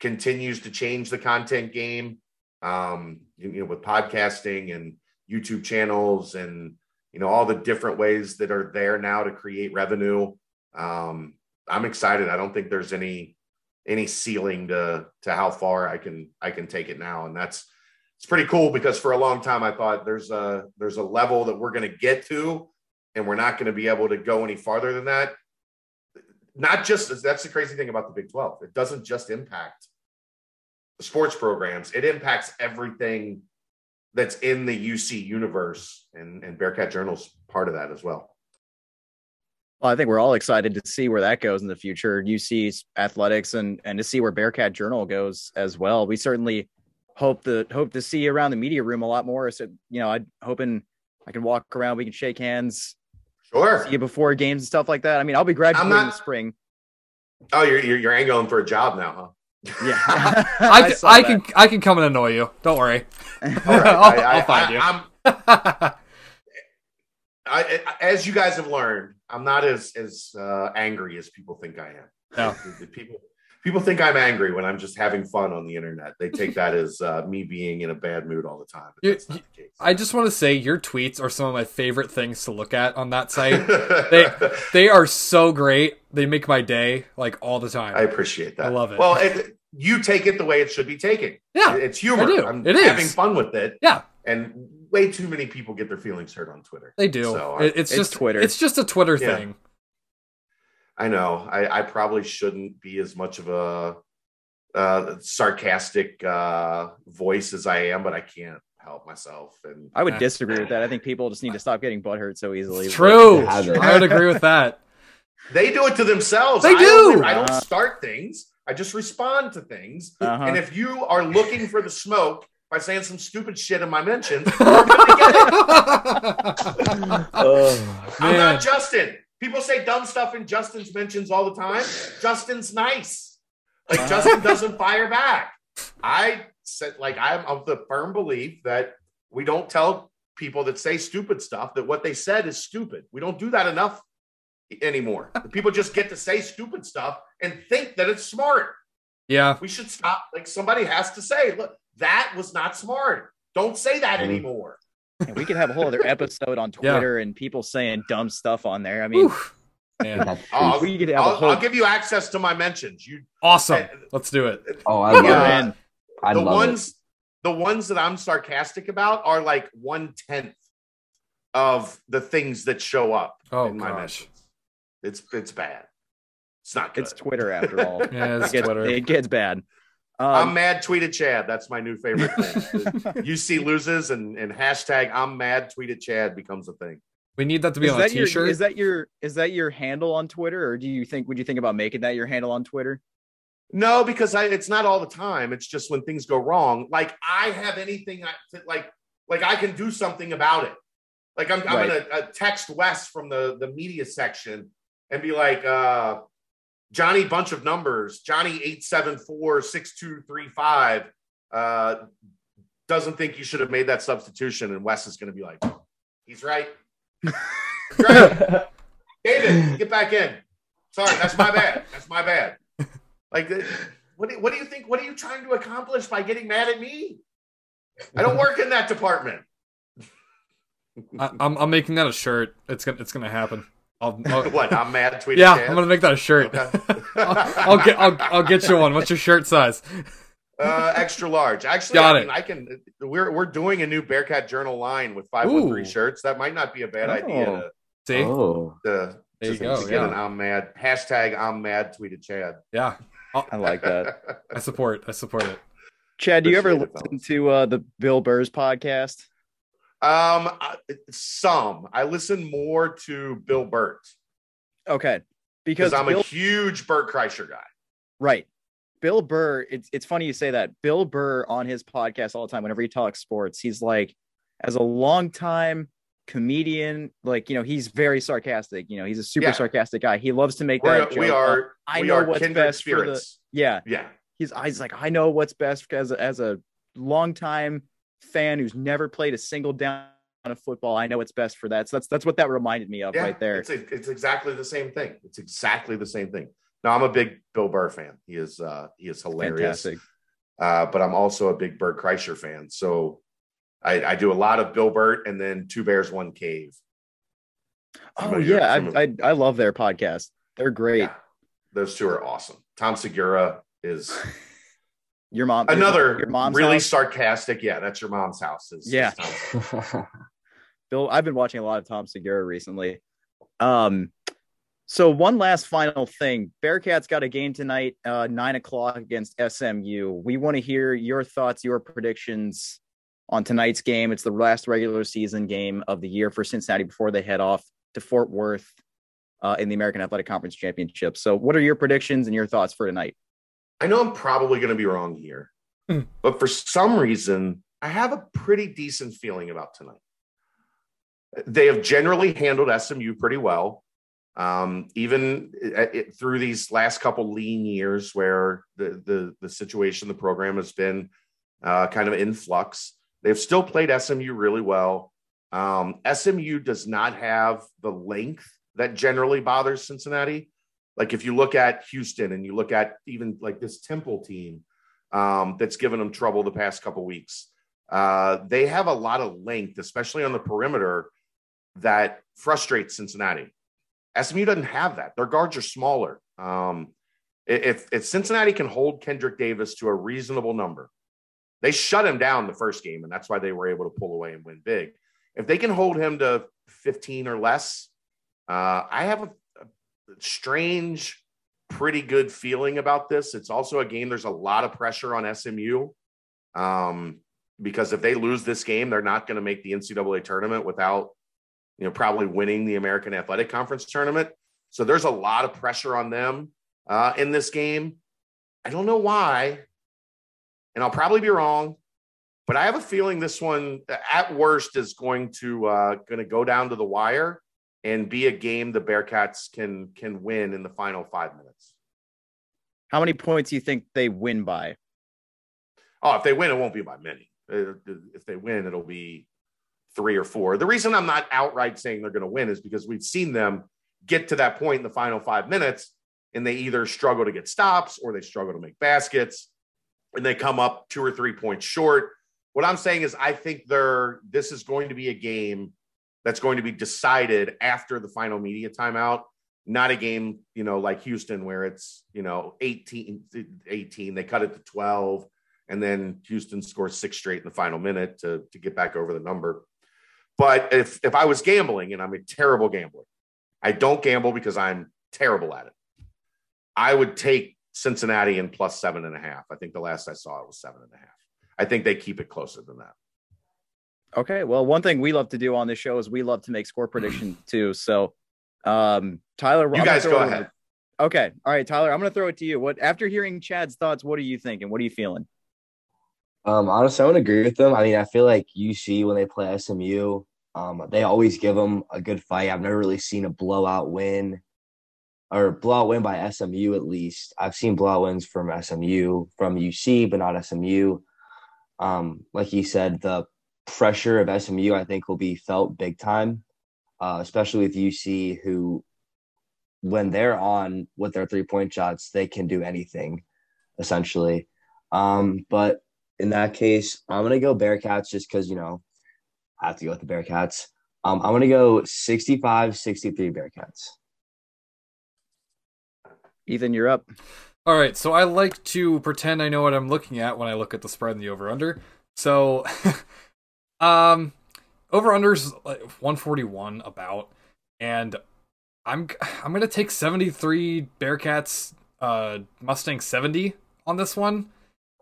Speaker 3: continues to change the content game um, you know with podcasting and YouTube channels and you know all the different ways that are there now to create revenue. Um, I'm excited. I don't think there's any any ceiling to to how far I can I can take it now, and that's it's pretty cool because for a long time I thought there's a there's a level that we're going to get to, and we're not going to be able to go any farther than that. Not just that's the crazy thing about the Big 12. It doesn't just impact the sports programs; it impacts everything that's in the UC universe, and and Bearcat Journal's part of that as well.
Speaker 1: Well, I think we're all excited to see where that goes in the future. UC's athletics and and to see where Bearcat Journal goes as well. We certainly hope to hope to see you around the media room a lot more. So you know, I'm hoping I can walk around, we can shake hands,
Speaker 3: Sure.
Speaker 1: see you before games and stuff like that. I mean, I'll be graduating
Speaker 3: not-
Speaker 1: in the spring.
Speaker 3: Oh, you're, you're you're angling for a job now, huh?
Speaker 1: Yeah,
Speaker 2: I, can, I can I can come and annoy you. Don't worry.
Speaker 3: All right.
Speaker 2: I'll,
Speaker 3: I, I,
Speaker 2: I'll find
Speaker 3: I,
Speaker 2: you.
Speaker 3: I'm, I, I- as you guys have learned, I'm not as as uh, angry as people think I am.
Speaker 2: No.
Speaker 3: People people think I'm angry when I'm just having fun on the internet. They take that as uh, me being in a bad mood all the time.
Speaker 2: You-
Speaker 3: not the.
Speaker 2: I just want to say your tweets are some of my favorite things to look at on that site. they they are so great. They make my day like all the time.
Speaker 3: I appreciate that.
Speaker 2: I love it.
Speaker 3: Well, it, you take it the way it should be taken.
Speaker 2: yeah,
Speaker 3: It's humor.
Speaker 2: I do.
Speaker 3: I'm
Speaker 2: It is.
Speaker 3: having fun with it.
Speaker 2: yeah,
Speaker 3: And way too many people get their feelings hurt on Twitter.
Speaker 2: they do.
Speaker 3: So, I-
Speaker 2: It- it's,
Speaker 1: It's
Speaker 2: just
Speaker 1: Twitter.
Speaker 2: It's just a Twitter
Speaker 3: Yeah.
Speaker 2: thing.
Speaker 3: I know. I, I probably shouldn't be as much of a uh, sarcastic uh, voice as I am, but I can't help myself. And
Speaker 1: I would disagree with that. I think people just need to stop getting butthurt so easily.
Speaker 2: It's true.
Speaker 5: They have.
Speaker 2: I would agree with that.
Speaker 3: they do it to themselves.
Speaker 2: They
Speaker 3: I
Speaker 2: do.
Speaker 3: only- I don't
Speaker 1: Uh-huh.
Speaker 3: start things. I just respond to things.
Speaker 1: Uh-huh.
Speaker 3: And if you are looking for the smoke by saying some stupid shit in my mentions, you're gonna get it.
Speaker 5: Oh,
Speaker 3: I'm not Justin. People say dumb stuff in Justin's mentions all the time. Justin's nice. Like
Speaker 1: Uh-huh.
Speaker 3: Justin doesn't fire back. I said, like, I'm of the firm belief that we don't tell people that say stupid stuff that what they said is stupid. We don't do that enough anymore. people just get to say stupid stuff and think that it's smart.
Speaker 2: yeah,
Speaker 3: We should stop. Like somebody has to say, look, that was not smart. Don't say that anymore.
Speaker 1: And we could have a whole other episode on
Speaker 2: Yeah.
Speaker 1: Twitter and people saying dumb stuff on there. I mean,
Speaker 2: Oof. Man.
Speaker 5: Oh,
Speaker 3: I'll,
Speaker 1: we could have a
Speaker 3: I'll,
Speaker 1: whole
Speaker 3: I'll give you access to my mentions. You
Speaker 2: awesome. Uh, Let's do it.
Speaker 5: Uh, oh, I love
Speaker 1: Yeah,
Speaker 5: it.
Speaker 1: man.
Speaker 5: I
Speaker 3: the
Speaker 5: love
Speaker 3: ones the ones that I'm sarcastic about are like one tenth of the things that show up
Speaker 2: Oh
Speaker 3: in my
Speaker 2: gosh.
Speaker 3: mentions. It's it's bad. It's not good.
Speaker 1: It's Twitter after all.
Speaker 2: Yeah, it's
Speaker 1: it, gets,
Speaker 2: Twitter.
Speaker 1: it gets bad.
Speaker 3: I'm
Speaker 1: Um,
Speaker 3: mad tweeted Chad. That's my new favorite thing. UC loses and, and hashtag I'm mad tweeted Chad becomes a thing.
Speaker 2: We need that to be
Speaker 1: is
Speaker 2: on a
Speaker 1: that your
Speaker 2: t-shirt.
Speaker 1: is that your is that your handle on Twitter, or do you think would you think about making that your handle on Twitter?
Speaker 3: No, because I, it's not all the time. It's just when things go wrong. Like I have anything I, like like I can do something about it. Like I'm, I'm
Speaker 1: Right.
Speaker 3: gonna uh, text Wes from the the media section and be like, uh, Johnny, bunch of numbers. Johnny eight seven four six two three five uh, doesn't think you should have made that substitution, and Wes is gonna be like, he's right. He's right. David, get back in. Sorry, that's my bad. That's my bad. Like, uh, what do, what do you think? What are you trying to accomplish by getting mad at me? I don't work in that department.
Speaker 2: I, I'm I'm making that a shirt. It's gonna it's gonna happen. I'll, I'll
Speaker 3: What? I'm mad. Tweeted.
Speaker 2: yeah, I'm gonna make that a shirt.
Speaker 3: Okay.
Speaker 2: I'll, I'll get I'll, I'll get you one. What's your shirt size?
Speaker 3: uh, extra large. Actually,
Speaker 2: Got
Speaker 3: I,
Speaker 2: it.
Speaker 3: I can. We're we're doing a new Bearcat Journal line with five one three shirts. That might not be a bad idea
Speaker 1: Oh.
Speaker 3: to
Speaker 2: See,
Speaker 5: oh,
Speaker 3: to,
Speaker 2: There you
Speaker 3: to,
Speaker 2: go,
Speaker 3: to get
Speaker 2: yeah.
Speaker 3: an I'm mad hashtag I'm mad tweeted Chad.
Speaker 2: yeah,
Speaker 1: I like that.
Speaker 2: I support I support it.
Speaker 1: Chad, do you ever listen to uh, the Bill Burr's podcast?
Speaker 3: Um, some I listen more to Bill Burt
Speaker 1: Okay,
Speaker 3: because I'm
Speaker 1: Bill,
Speaker 3: a huge Burt Kreischer guy.
Speaker 1: right, Bill Burr. It's it's funny you say that. Bill Burr on his podcast all the time. Whenever he talks sports, he's like, as a longtime comedian, like you know, he's very sarcastic. You know, he's a super
Speaker 3: Yeah.
Speaker 1: sarcastic guy. He loves to make
Speaker 3: We're,
Speaker 1: that.
Speaker 3: we
Speaker 1: joke.
Speaker 3: are
Speaker 1: I
Speaker 3: we
Speaker 1: know
Speaker 3: are
Speaker 1: what's best for the- yeah.
Speaker 3: Yeah.
Speaker 1: he's he's like I know what's best as a, as a longtime fan who's never played a single down of football. I know it's best for that. So that's that's what that reminded me of
Speaker 3: yeah,
Speaker 1: right there.
Speaker 3: It's, it's exactly the same thing. It's exactly the same thing. Now I'm a big Bill Burr fan. He is uh he is hilarious.
Speaker 1: Fantastic.
Speaker 3: Uh, but I'm also a big Burt Kreischer fan. So I, I do a lot of Bill Burt and then Two Bears One Cave.
Speaker 1: Oh
Speaker 3: Familiar-
Speaker 1: yeah,
Speaker 3: familiar-
Speaker 1: I, I I love their podcast. They're great.
Speaker 3: Yeah, those two are awesome. Tom Segura is
Speaker 1: Your mom,
Speaker 3: another
Speaker 1: your mom's
Speaker 3: really
Speaker 1: house?
Speaker 3: sarcastic. Yeah, that's your mom's house. is- is
Speaker 1: Yeah.
Speaker 3: Tom
Speaker 1: Bill. I've been watching a lot of Tom Segura recently. Um, so one last final thing. Bearcats got a game tonight, uh, nine o'clock against SMU. We want to hear your thoughts, your predictions on tonight's game. It's the last regular season game of the year for Cincinnati before they head off to Fort Worth uh, in the American Athletic Conference Championship. So, what are your predictions and your thoughts for tonight?
Speaker 3: I know I'm probably going to be wrong here,
Speaker 2: Hmm.
Speaker 3: but for some reason, I have a pretty decent feeling about tonight. They have generally handled SMU pretty well, um, even it, it- through these last couple lean years where the the, the situation the program has been uh, kind of in flux. They've still played SMU really well. Um, SMU does not have the length that generally bothers Cincinnati like if you look at Houston and you look at even like this Temple team um, that's given them trouble the past couple weeks, uh, they have a lot of length, especially on the perimeter, that frustrates Cincinnati. SMU doesn't have that. Their guards are smaller. Um, if, if Cincinnati can hold Kendrick Davis to a reasonable number, they shut him down the first game, and that's why they were able to pull away and win big. If they can hold him to 15 or less, uh, I have a strange, pretty good feeling about this. It's also a game, there's a lot of pressure on SMU um, because if they lose this game, they're not going to make the NCAA tournament without, you know, probably winning the American Athletic Conference tournament. So there's a lot of pressure on them uh, in this game. I don't know why, and I'll probably be wrong, but I have a feeling this one, at worst, is going to uh, going to go down to the wire and be a game the Bearcats can can win in the final five minutes.
Speaker 1: How many points do you think they win by?
Speaker 3: Oh, if they win, it won't be by many. Uh, If they win, it'll be three or four. The reason I'm not outright saying they're going to win is because we've seen them get to that point in the final five minutes, and they either struggle to get stops or they struggle to make baskets, and they come up two or three points short. What I'm saying is, I think they're this is going to be a game that's going to be decided after the final media timeout not a game you know like houston where it's you know 18 18 they cut it to 12 and then houston scores six straight in the final minute to, to get back over the number But if if I was gambling, and I'm a terrible gambler, I don't gamble because I'm terrible at it. I would take Cincinnati in plus seven and a half. I think the last I saw it was seven and a half. I think they keep it closer than that.
Speaker 1: Okay. Well, one thing we love to do on this show is we love to make score prediction too. So, um, Tyler,
Speaker 3: you
Speaker 1: I'm
Speaker 3: guys go ahead.
Speaker 1: over- Okay. All right, Tyler, I'm going to throw it to you. What after hearing Chad's thoughts, what are you thinking? What are you feeling?
Speaker 5: Um, honestly, I would agree with them. I mean, I feel like UC when they play SMU, um, they always give them a good fight. I've never really seen a blowout win or blowout win by SMU at least. I've seen blowout wins from SMU, from UC, but not SMU. Um, like you said, the pressure of SMU I think will be felt big time, uh, especially with UC who, when they're on with their three point shots, they can do anything, essentially. Um, but in that case, I'm gonna go Bearcats just because you know I have to go with the Bearcats. Um, I'm gonna go 65 63 Bearcats.
Speaker 1: Ethan, you're up.
Speaker 2: All right, so I like to pretend I know what I'm looking at when I look at the spread and the over under. So, um, over unders like 141 about, and I'm I'm gonna take 73 Bearcats, uh, Mustang 70 on this one.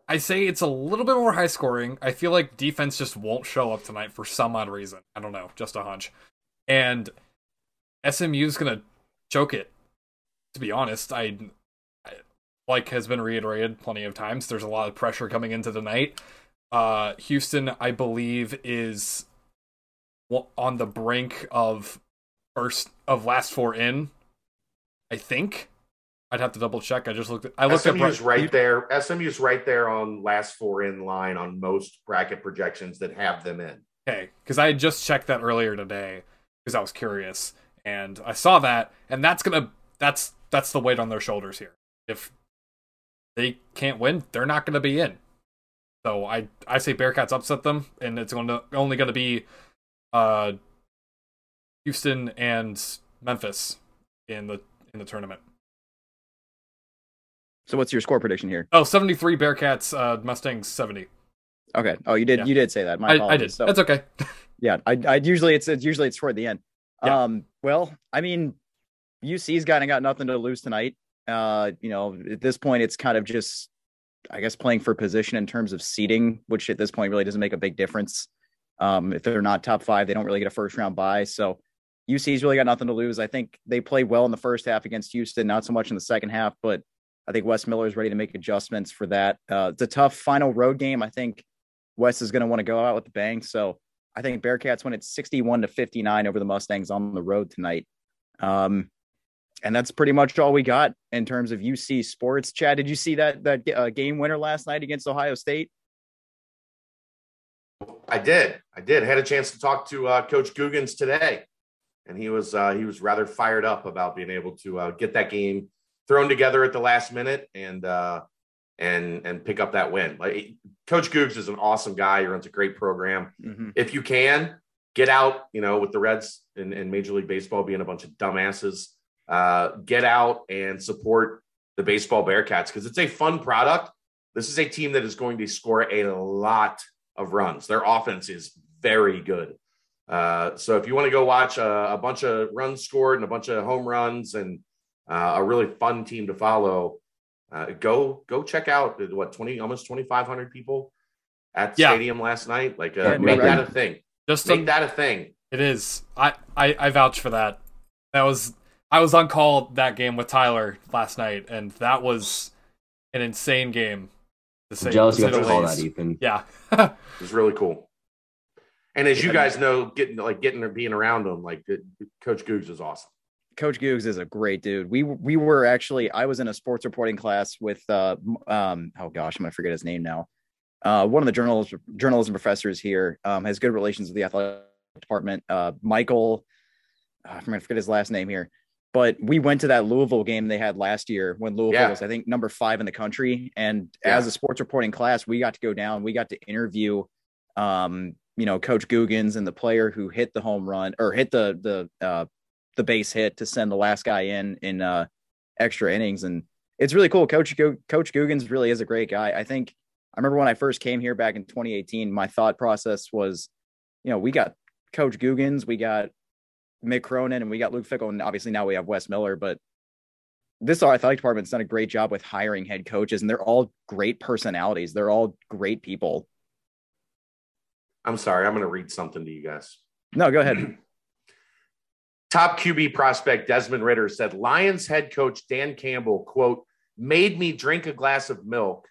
Speaker 2: I say it's a little bit more high scoring. I feel like defense just won't show up tonight for some odd reason. I don't know, just a hunch. And SMU's gonna choke it. To be honest, I like has been reiterated plenty of times. There's a lot of pressure coming into the night. Uh, Houston, I believe, is on the brink of first of last four in. I think I'd have to double check. I just looked. At, I looked
Speaker 3: SMU's
Speaker 2: at
Speaker 3: right there. SMU's right there on last four in line on most bracket projections that have them in.
Speaker 2: Okay, because I had just checked that earlier today because I was curious, and I saw that, and that's gonna that's that's the weight on their shoulders here. If they can't win, they're not gonna be in. So I I say Bearcats upset them, and it's going to only going to be uh Houston and Memphis in the in the tournament.
Speaker 1: So, what's your score prediction here?
Speaker 2: Oh, 73 Bearcats, uh Mustangs 70.
Speaker 1: Okay. Oh, you did.
Speaker 2: Yeah.
Speaker 1: You did say that. My
Speaker 2: I. I did.
Speaker 1: So,
Speaker 2: That's okay.
Speaker 1: yeah, I, I usually it's, it's usually it's toward the end.
Speaker 2: Yeah.
Speaker 1: Um, well, I mean, UC's kind of got nothing to lose tonight. Uh, you know, at this point, it's kind of just, I guess, playing for position in terms of seeding, which at this point really doesn't make a big difference. Um, if they're not top five, they don't really get a first round bye. So UC's really got nothing to lose. I think they played well in the first half against Houston, not so much in the second half, but I think Wes Miller is ready to make adjustments for that. Uh, it's a tough final road game. I think Wes is going to want to go out with the bang. So I think Bearcats win it 61 to 59 over the Mustangs on the road tonight. Um, and that's pretty much all we got in terms of UC sports. Chad, did you see that that uh, game winner last night against Ohio State?
Speaker 3: I did. I did. I Had a chance to talk to uh, Coach Googins today, and he was uh, he was rather fired up about being able to uh, get that game thrown together at the last minute and uh, and and pick up that win. Like Coach Googs is an awesome guy. He runs a great program.
Speaker 1: Mm-hmm.
Speaker 3: If you can get out, you know, with the Reds and, in Major League Baseball being a bunch of dumbasses, uh, get out and support the baseball Bearcats because it's a fun product. This is a team that is going to score a lot of runs. Their offense is very good. Uh, so if you want to go watch a, a, bunch of runs scored and a bunch of home runs and uh, a really fun team to follow, uh, go go check out what twenty almost twenty five hundred people at the
Speaker 2: Yeah.
Speaker 3: stadium last night. Like uh,
Speaker 1: Yeah,
Speaker 3: make
Speaker 1: right.
Speaker 3: that a thing.
Speaker 2: Just
Speaker 3: Make
Speaker 2: to,
Speaker 3: that a thing.
Speaker 2: It is. I, I I vouch for that. That was I was on call that game with Tyler last night, and that was an insane game. To say,
Speaker 5: I'm jealous
Speaker 2: to
Speaker 5: you got to call that, Ethan.
Speaker 2: Yeah.
Speaker 3: It was really cool. And as you guys know, getting like getting or being around them, like Coach Googs is awesome.
Speaker 1: Coach Googs is a great dude. We we were actually I was in a sports reporting class with uh um oh gosh I'm gonna forget his name now. Uh, one of the journalism journalism professors here um, has good relations with the athletic department. Uh, Michael, uh, I'm gonna forget his last name here, but we went to that Louisville game they had last year when Louisville
Speaker 3: Yeah.
Speaker 1: was I think number five in the country. And
Speaker 3: Yeah.
Speaker 1: as a sports reporting class, we got to go down. We got to interview, um, you know, Coach Googins and the player who hit the home run or hit the the uh, the base hit to send the last guy in in uh, extra innings, and it's really cool. Coach Go- Coach Googins really is a great guy. I think I remember when I first came here back in 2018, my thought process was, you know, we got Coach Googins, we got Mick Cronin, and we got Luke Fickell, and obviously now we have Wes Miller. But this athletic department's done a great job with hiring head coaches, and they're all great personalities. They're all great people.
Speaker 3: I'm sorry, I'm going to read something to you guys.
Speaker 1: No, go ahead.
Speaker 3: Top QB prospect Desmond Ridder said Lions head coach Dan Campbell, quote, made me drink a glass of milk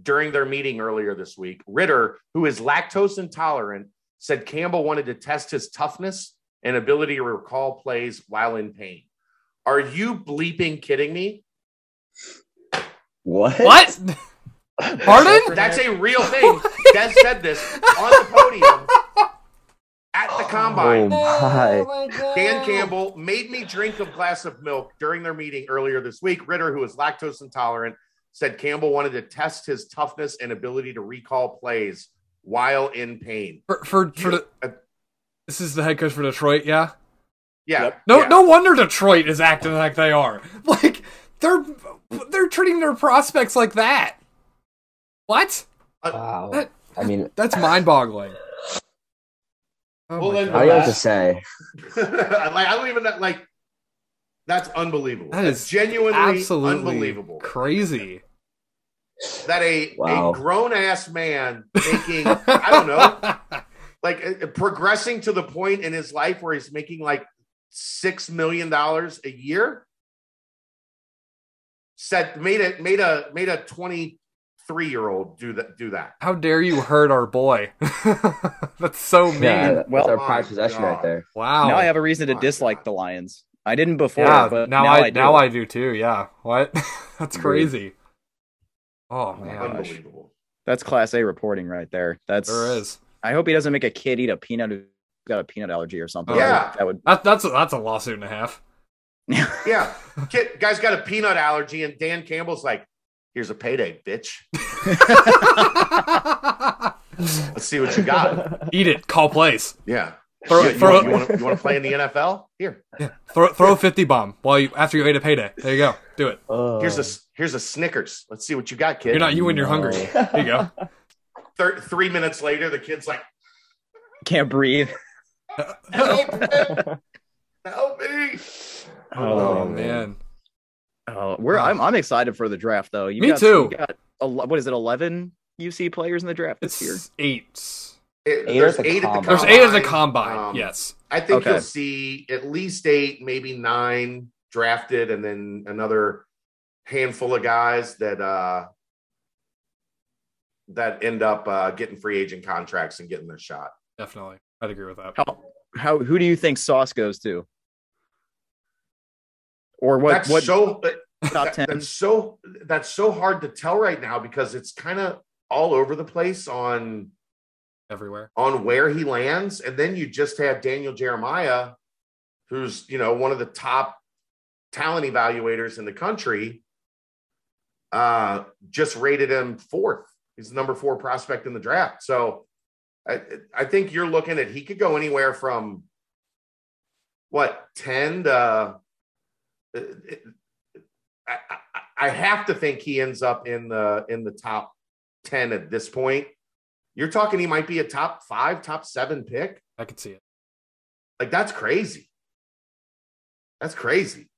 Speaker 3: during their meeting earlier this week. Ritter, who is lactose intolerant, said Campbell wanted to test his toughness and ability to recall plays while in pain. Are you bleeping kidding me?
Speaker 5: What?
Speaker 2: What? Pardon?
Speaker 3: That's a real thing. Des said this on the podium at the combine.
Speaker 5: Oh my. God.
Speaker 3: Dan Campbell made me drink a glass of milk during their meeting earlier this week. Ridder, who is lactose intolerant, said Campbell wanted to test his toughness and ability to recall plays while in pain.
Speaker 2: For for, for the,
Speaker 3: Uh,
Speaker 2: this is the head coach for Detroit, yeah.
Speaker 3: yeah.
Speaker 1: Yep.
Speaker 2: No,
Speaker 3: yeah.
Speaker 2: no wonder Detroit is acting like they are. Like they're they're treating their prospects like that. What?
Speaker 5: Uh, wow.
Speaker 2: That-
Speaker 5: I mean,
Speaker 2: That's mind-boggling. Oh
Speaker 3: Well, then-
Speaker 2: God.
Speaker 5: how do you have to say?
Speaker 3: like I don't even know, like. That's unbelievable.
Speaker 2: That
Speaker 3: That's genuinely
Speaker 2: absolutely
Speaker 3: unbelievable.
Speaker 2: crazy.
Speaker 3: That a
Speaker 5: Wow.
Speaker 3: a grown ass man making I don't know like uh, progressing to the point in his life where he's making like six million dollars a year. Said made it made a made a twenty three year old do that do that.
Speaker 2: How dare you hurt our boy? That's so mean.
Speaker 5: Yeah, that's
Speaker 1: Well-
Speaker 5: our
Speaker 3: My
Speaker 5: prized possession right there.
Speaker 2: Wow.
Speaker 1: Now I have a reason to
Speaker 3: My
Speaker 1: dislike
Speaker 3: God.
Speaker 1: the Lions. I didn't before,
Speaker 2: yeah,
Speaker 1: but
Speaker 2: now,
Speaker 1: now,
Speaker 2: I,
Speaker 1: I, do.
Speaker 2: now I do too. Yeah. What? That's
Speaker 5: Agreed.
Speaker 2: crazy. Oh man.
Speaker 3: Unbelievable.
Speaker 1: That's class A reporting right there. That's
Speaker 2: there is.
Speaker 1: I hope he doesn't make a kid eat a peanut who's got a peanut allergy or something.
Speaker 2: Oh,
Speaker 3: Yeah.
Speaker 1: that would.
Speaker 2: That, that's a, that's a lawsuit and a half.
Speaker 3: Yeah. Kid guy's got a peanut allergy, and Dan Campbell's like, here's a payday, bitch. Let's see what you got.
Speaker 2: Eat it. Call plays.
Speaker 3: Yeah.
Speaker 2: Throw,
Speaker 3: You,
Speaker 2: it. throw,
Speaker 3: you,
Speaker 2: it.
Speaker 3: want to, you want to play in the NFL? Here. yeah.
Speaker 2: throw throw a fifty bomb while you after you ate a payday. There you go. Do it. Oh.
Speaker 3: Here's a here's a Snickers. Let's see what you got, kid.
Speaker 2: You're not you when you're hungry. Oh. There you go.
Speaker 3: Thir- three minutes later, the kid's like,
Speaker 1: Can't breathe.
Speaker 3: "Help me! Help me!"
Speaker 2: Oh,
Speaker 5: man.
Speaker 2: man.
Speaker 1: Oh, we're I'm I'm excited for the draft though. You
Speaker 2: Me
Speaker 1: got,
Speaker 2: too.
Speaker 1: You got a, what is it? Eleven UC players in the draft this year.
Speaker 2: It's eight.
Speaker 3: It-
Speaker 5: Eight
Speaker 3: there's
Speaker 5: at the
Speaker 3: eight at the
Speaker 5: combine.
Speaker 2: There's eight at the
Speaker 3: combine.
Speaker 2: combine.
Speaker 3: Um,
Speaker 2: yes.
Speaker 3: I think
Speaker 1: Okay.
Speaker 3: you'll see at least eight, maybe nine drafted, and then another handful of guys that uh that end up uh getting free agent contracts and getting their shot.
Speaker 2: Definitely. I'd agree with that.
Speaker 1: How how who do you think Sauce goes to? Or what
Speaker 3: that's
Speaker 1: what
Speaker 3: so
Speaker 1: top
Speaker 3: that-
Speaker 1: ten?
Speaker 3: that's so that's so hard to tell right now because it's kind of all over the place on
Speaker 2: Everywhere.
Speaker 3: on where he lands. And then you just have Daniel Jeremiah, who's, you know, one of the top talent evaluators in the country, uh, just rated him fourth. He's the number four prospect in the draft. So I, I think you're looking at he could go anywhere from what 10 to uh, I, I, I have to think he ends up in the in the top 10 at this point. You're talking he might be a top five, top seven pick.
Speaker 2: I could see it.
Speaker 3: Like that's crazy. That's crazy.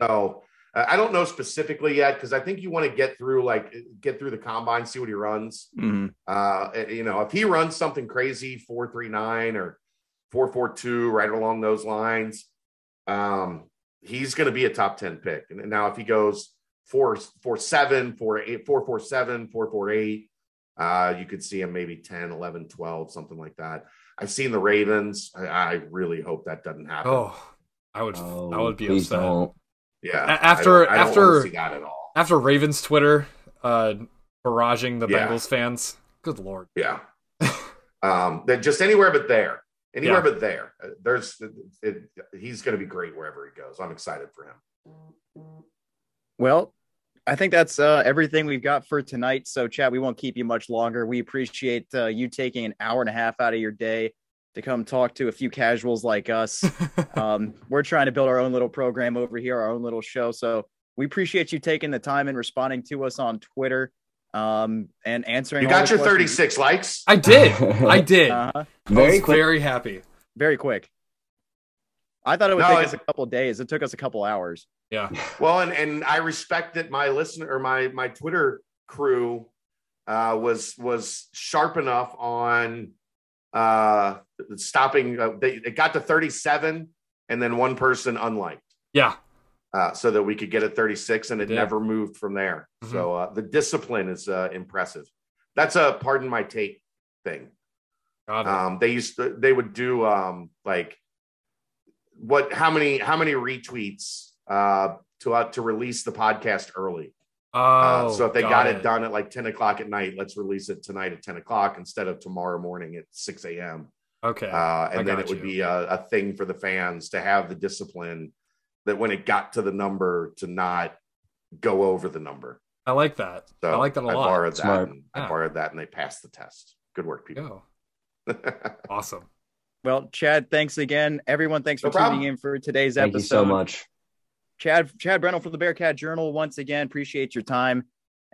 Speaker 3: So I don't know specifically yet because I think you want to get through like get through the combine, see what he runs.
Speaker 1: Mhm.
Speaker 3: Uh, you know, if he runs something crazy, four three nine or four four two, right along those lines, um, he's going to be a top ten pick. And now if he goes four four seven, four eight, four four seven, four four eight, uh, you could see him maybe 10, 11, 12, something like that. I've seen the Ravens. I, I really hope that doesn't happen.
Speaker 2: Oh, I would. I would be
Speaker 5: please
Speaker 2: upset.
Speaker 5: don't.
Speaker 3: Yeah.
Speaker 2: after-
Speaker 3: I don't, I don't
Speaker 2: after-
Speaker 3: want to see that at all.
Speaker 2: After Ravens Twitter uh barraging the
Speaker 3: Yeah.
Speaker 2: Bengals fans. Good lord.
Speaker 3: Yeah. um, that just anywhere but there. Anywhere
Speaker 2: Yeah.
Speaker 3: but there. Uh, There's it, he's going to be great wherever he goes. I'm excited for him.
Speaker 1: Well, I think that's uh, everything we've got for tonight. So, Chad, we won't keep you much longer. We appreciate uh, you taking an hour and a half out of your day to come talk to a few casuals like us. um, we're trying to build our own little program over here, our own little show. So, we appreciate you taking the time and responding to us on Twitter. um, and answering.
Speaker 3: You
Speaker 1: all
Speaker 3: got
Speaker 1: the
Speaker 3: your
Speaker 1: questions.
Speaker 3: 36 likes.
Speaker 2: I did. I did.
Speaker 1: Uh-huh.
Speaker 2: I
Speaker 5: Very
Speaker 2: was very happy.
Speaker 1: Very quick. I thought it would
Speaker 3: No,
Speaker 1: take
Speaker 3: it-
Speaker 1: us a couple days. It took us a couple hours.
Speaker 2: Yeah.
Speaker 3: Well, and and I respect that my listener or my my Twitter crew uh, was was sharp enough on uh, stopping. Uh, they it got to 37, and then one person unliked.
Speaker 2: Yeah.
Speaker 3: Uh, so that we could get a 36 and it
Speaker 2: Yeah.
Speaker 3: never moved from there.
Speaker 2: Mhm.
Speaker 3: So uh, the discipline is uh, impressive. That's a pardon my take thing. Um, they used to, they would do um, like what how many how many retweets uh, to uh, to release the podcast early.
Speaker 2: Oh,
Speaker 3: Uh, so if they got, it.
Speaker 2: it
Speaker 3: done at like 10 o'clock at night, let's release it tonight at 10 o'clock instead of tomorrow morning at 6 a.m.
Speaker 2: Okay.
Speaker 3: Uh, and then
Speaker 2: got
Speaker 3: it would be a, a thing for the fans to have the discipline that when it got to the number to not go over the number.
Speaker 2: I like that.
Speaker 3: So
Speaker 2: I like that a
Speaker 3: I
Speaker 2: lot.
Speaker 3: borrowed that.
Speaker 5: Smart.
Speaker 3: And
Speaker 2: Yeah.
Speaker 3: I borrowed that and they passed the test. Good work, people.
Speaker 2: Go. Awesome.
Speaker 1: Well, Chad, thanks again. Everyone, thanks for
Speaker 3: problem.
Speaker 1: tuning in for today's
Speaker 5: Thank
Speaker 1: episode.
Speaker 5: you so much.
Speaker 1: Chad Chad Brendel from the Bearcat Journal. Once again, appreciate your time.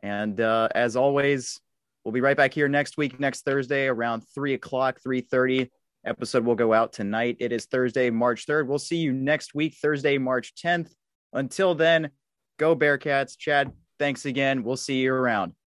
Speaker 1: And uh, as always, we'll be right back here next week, next Thursday, around three o'clock, three thirty. Episode will go out tonight. It is Thursday, March third. We'll see you next week, Thursday, March tenth. Until then, go Bearcats. Chad, thanks again. We'll see you around.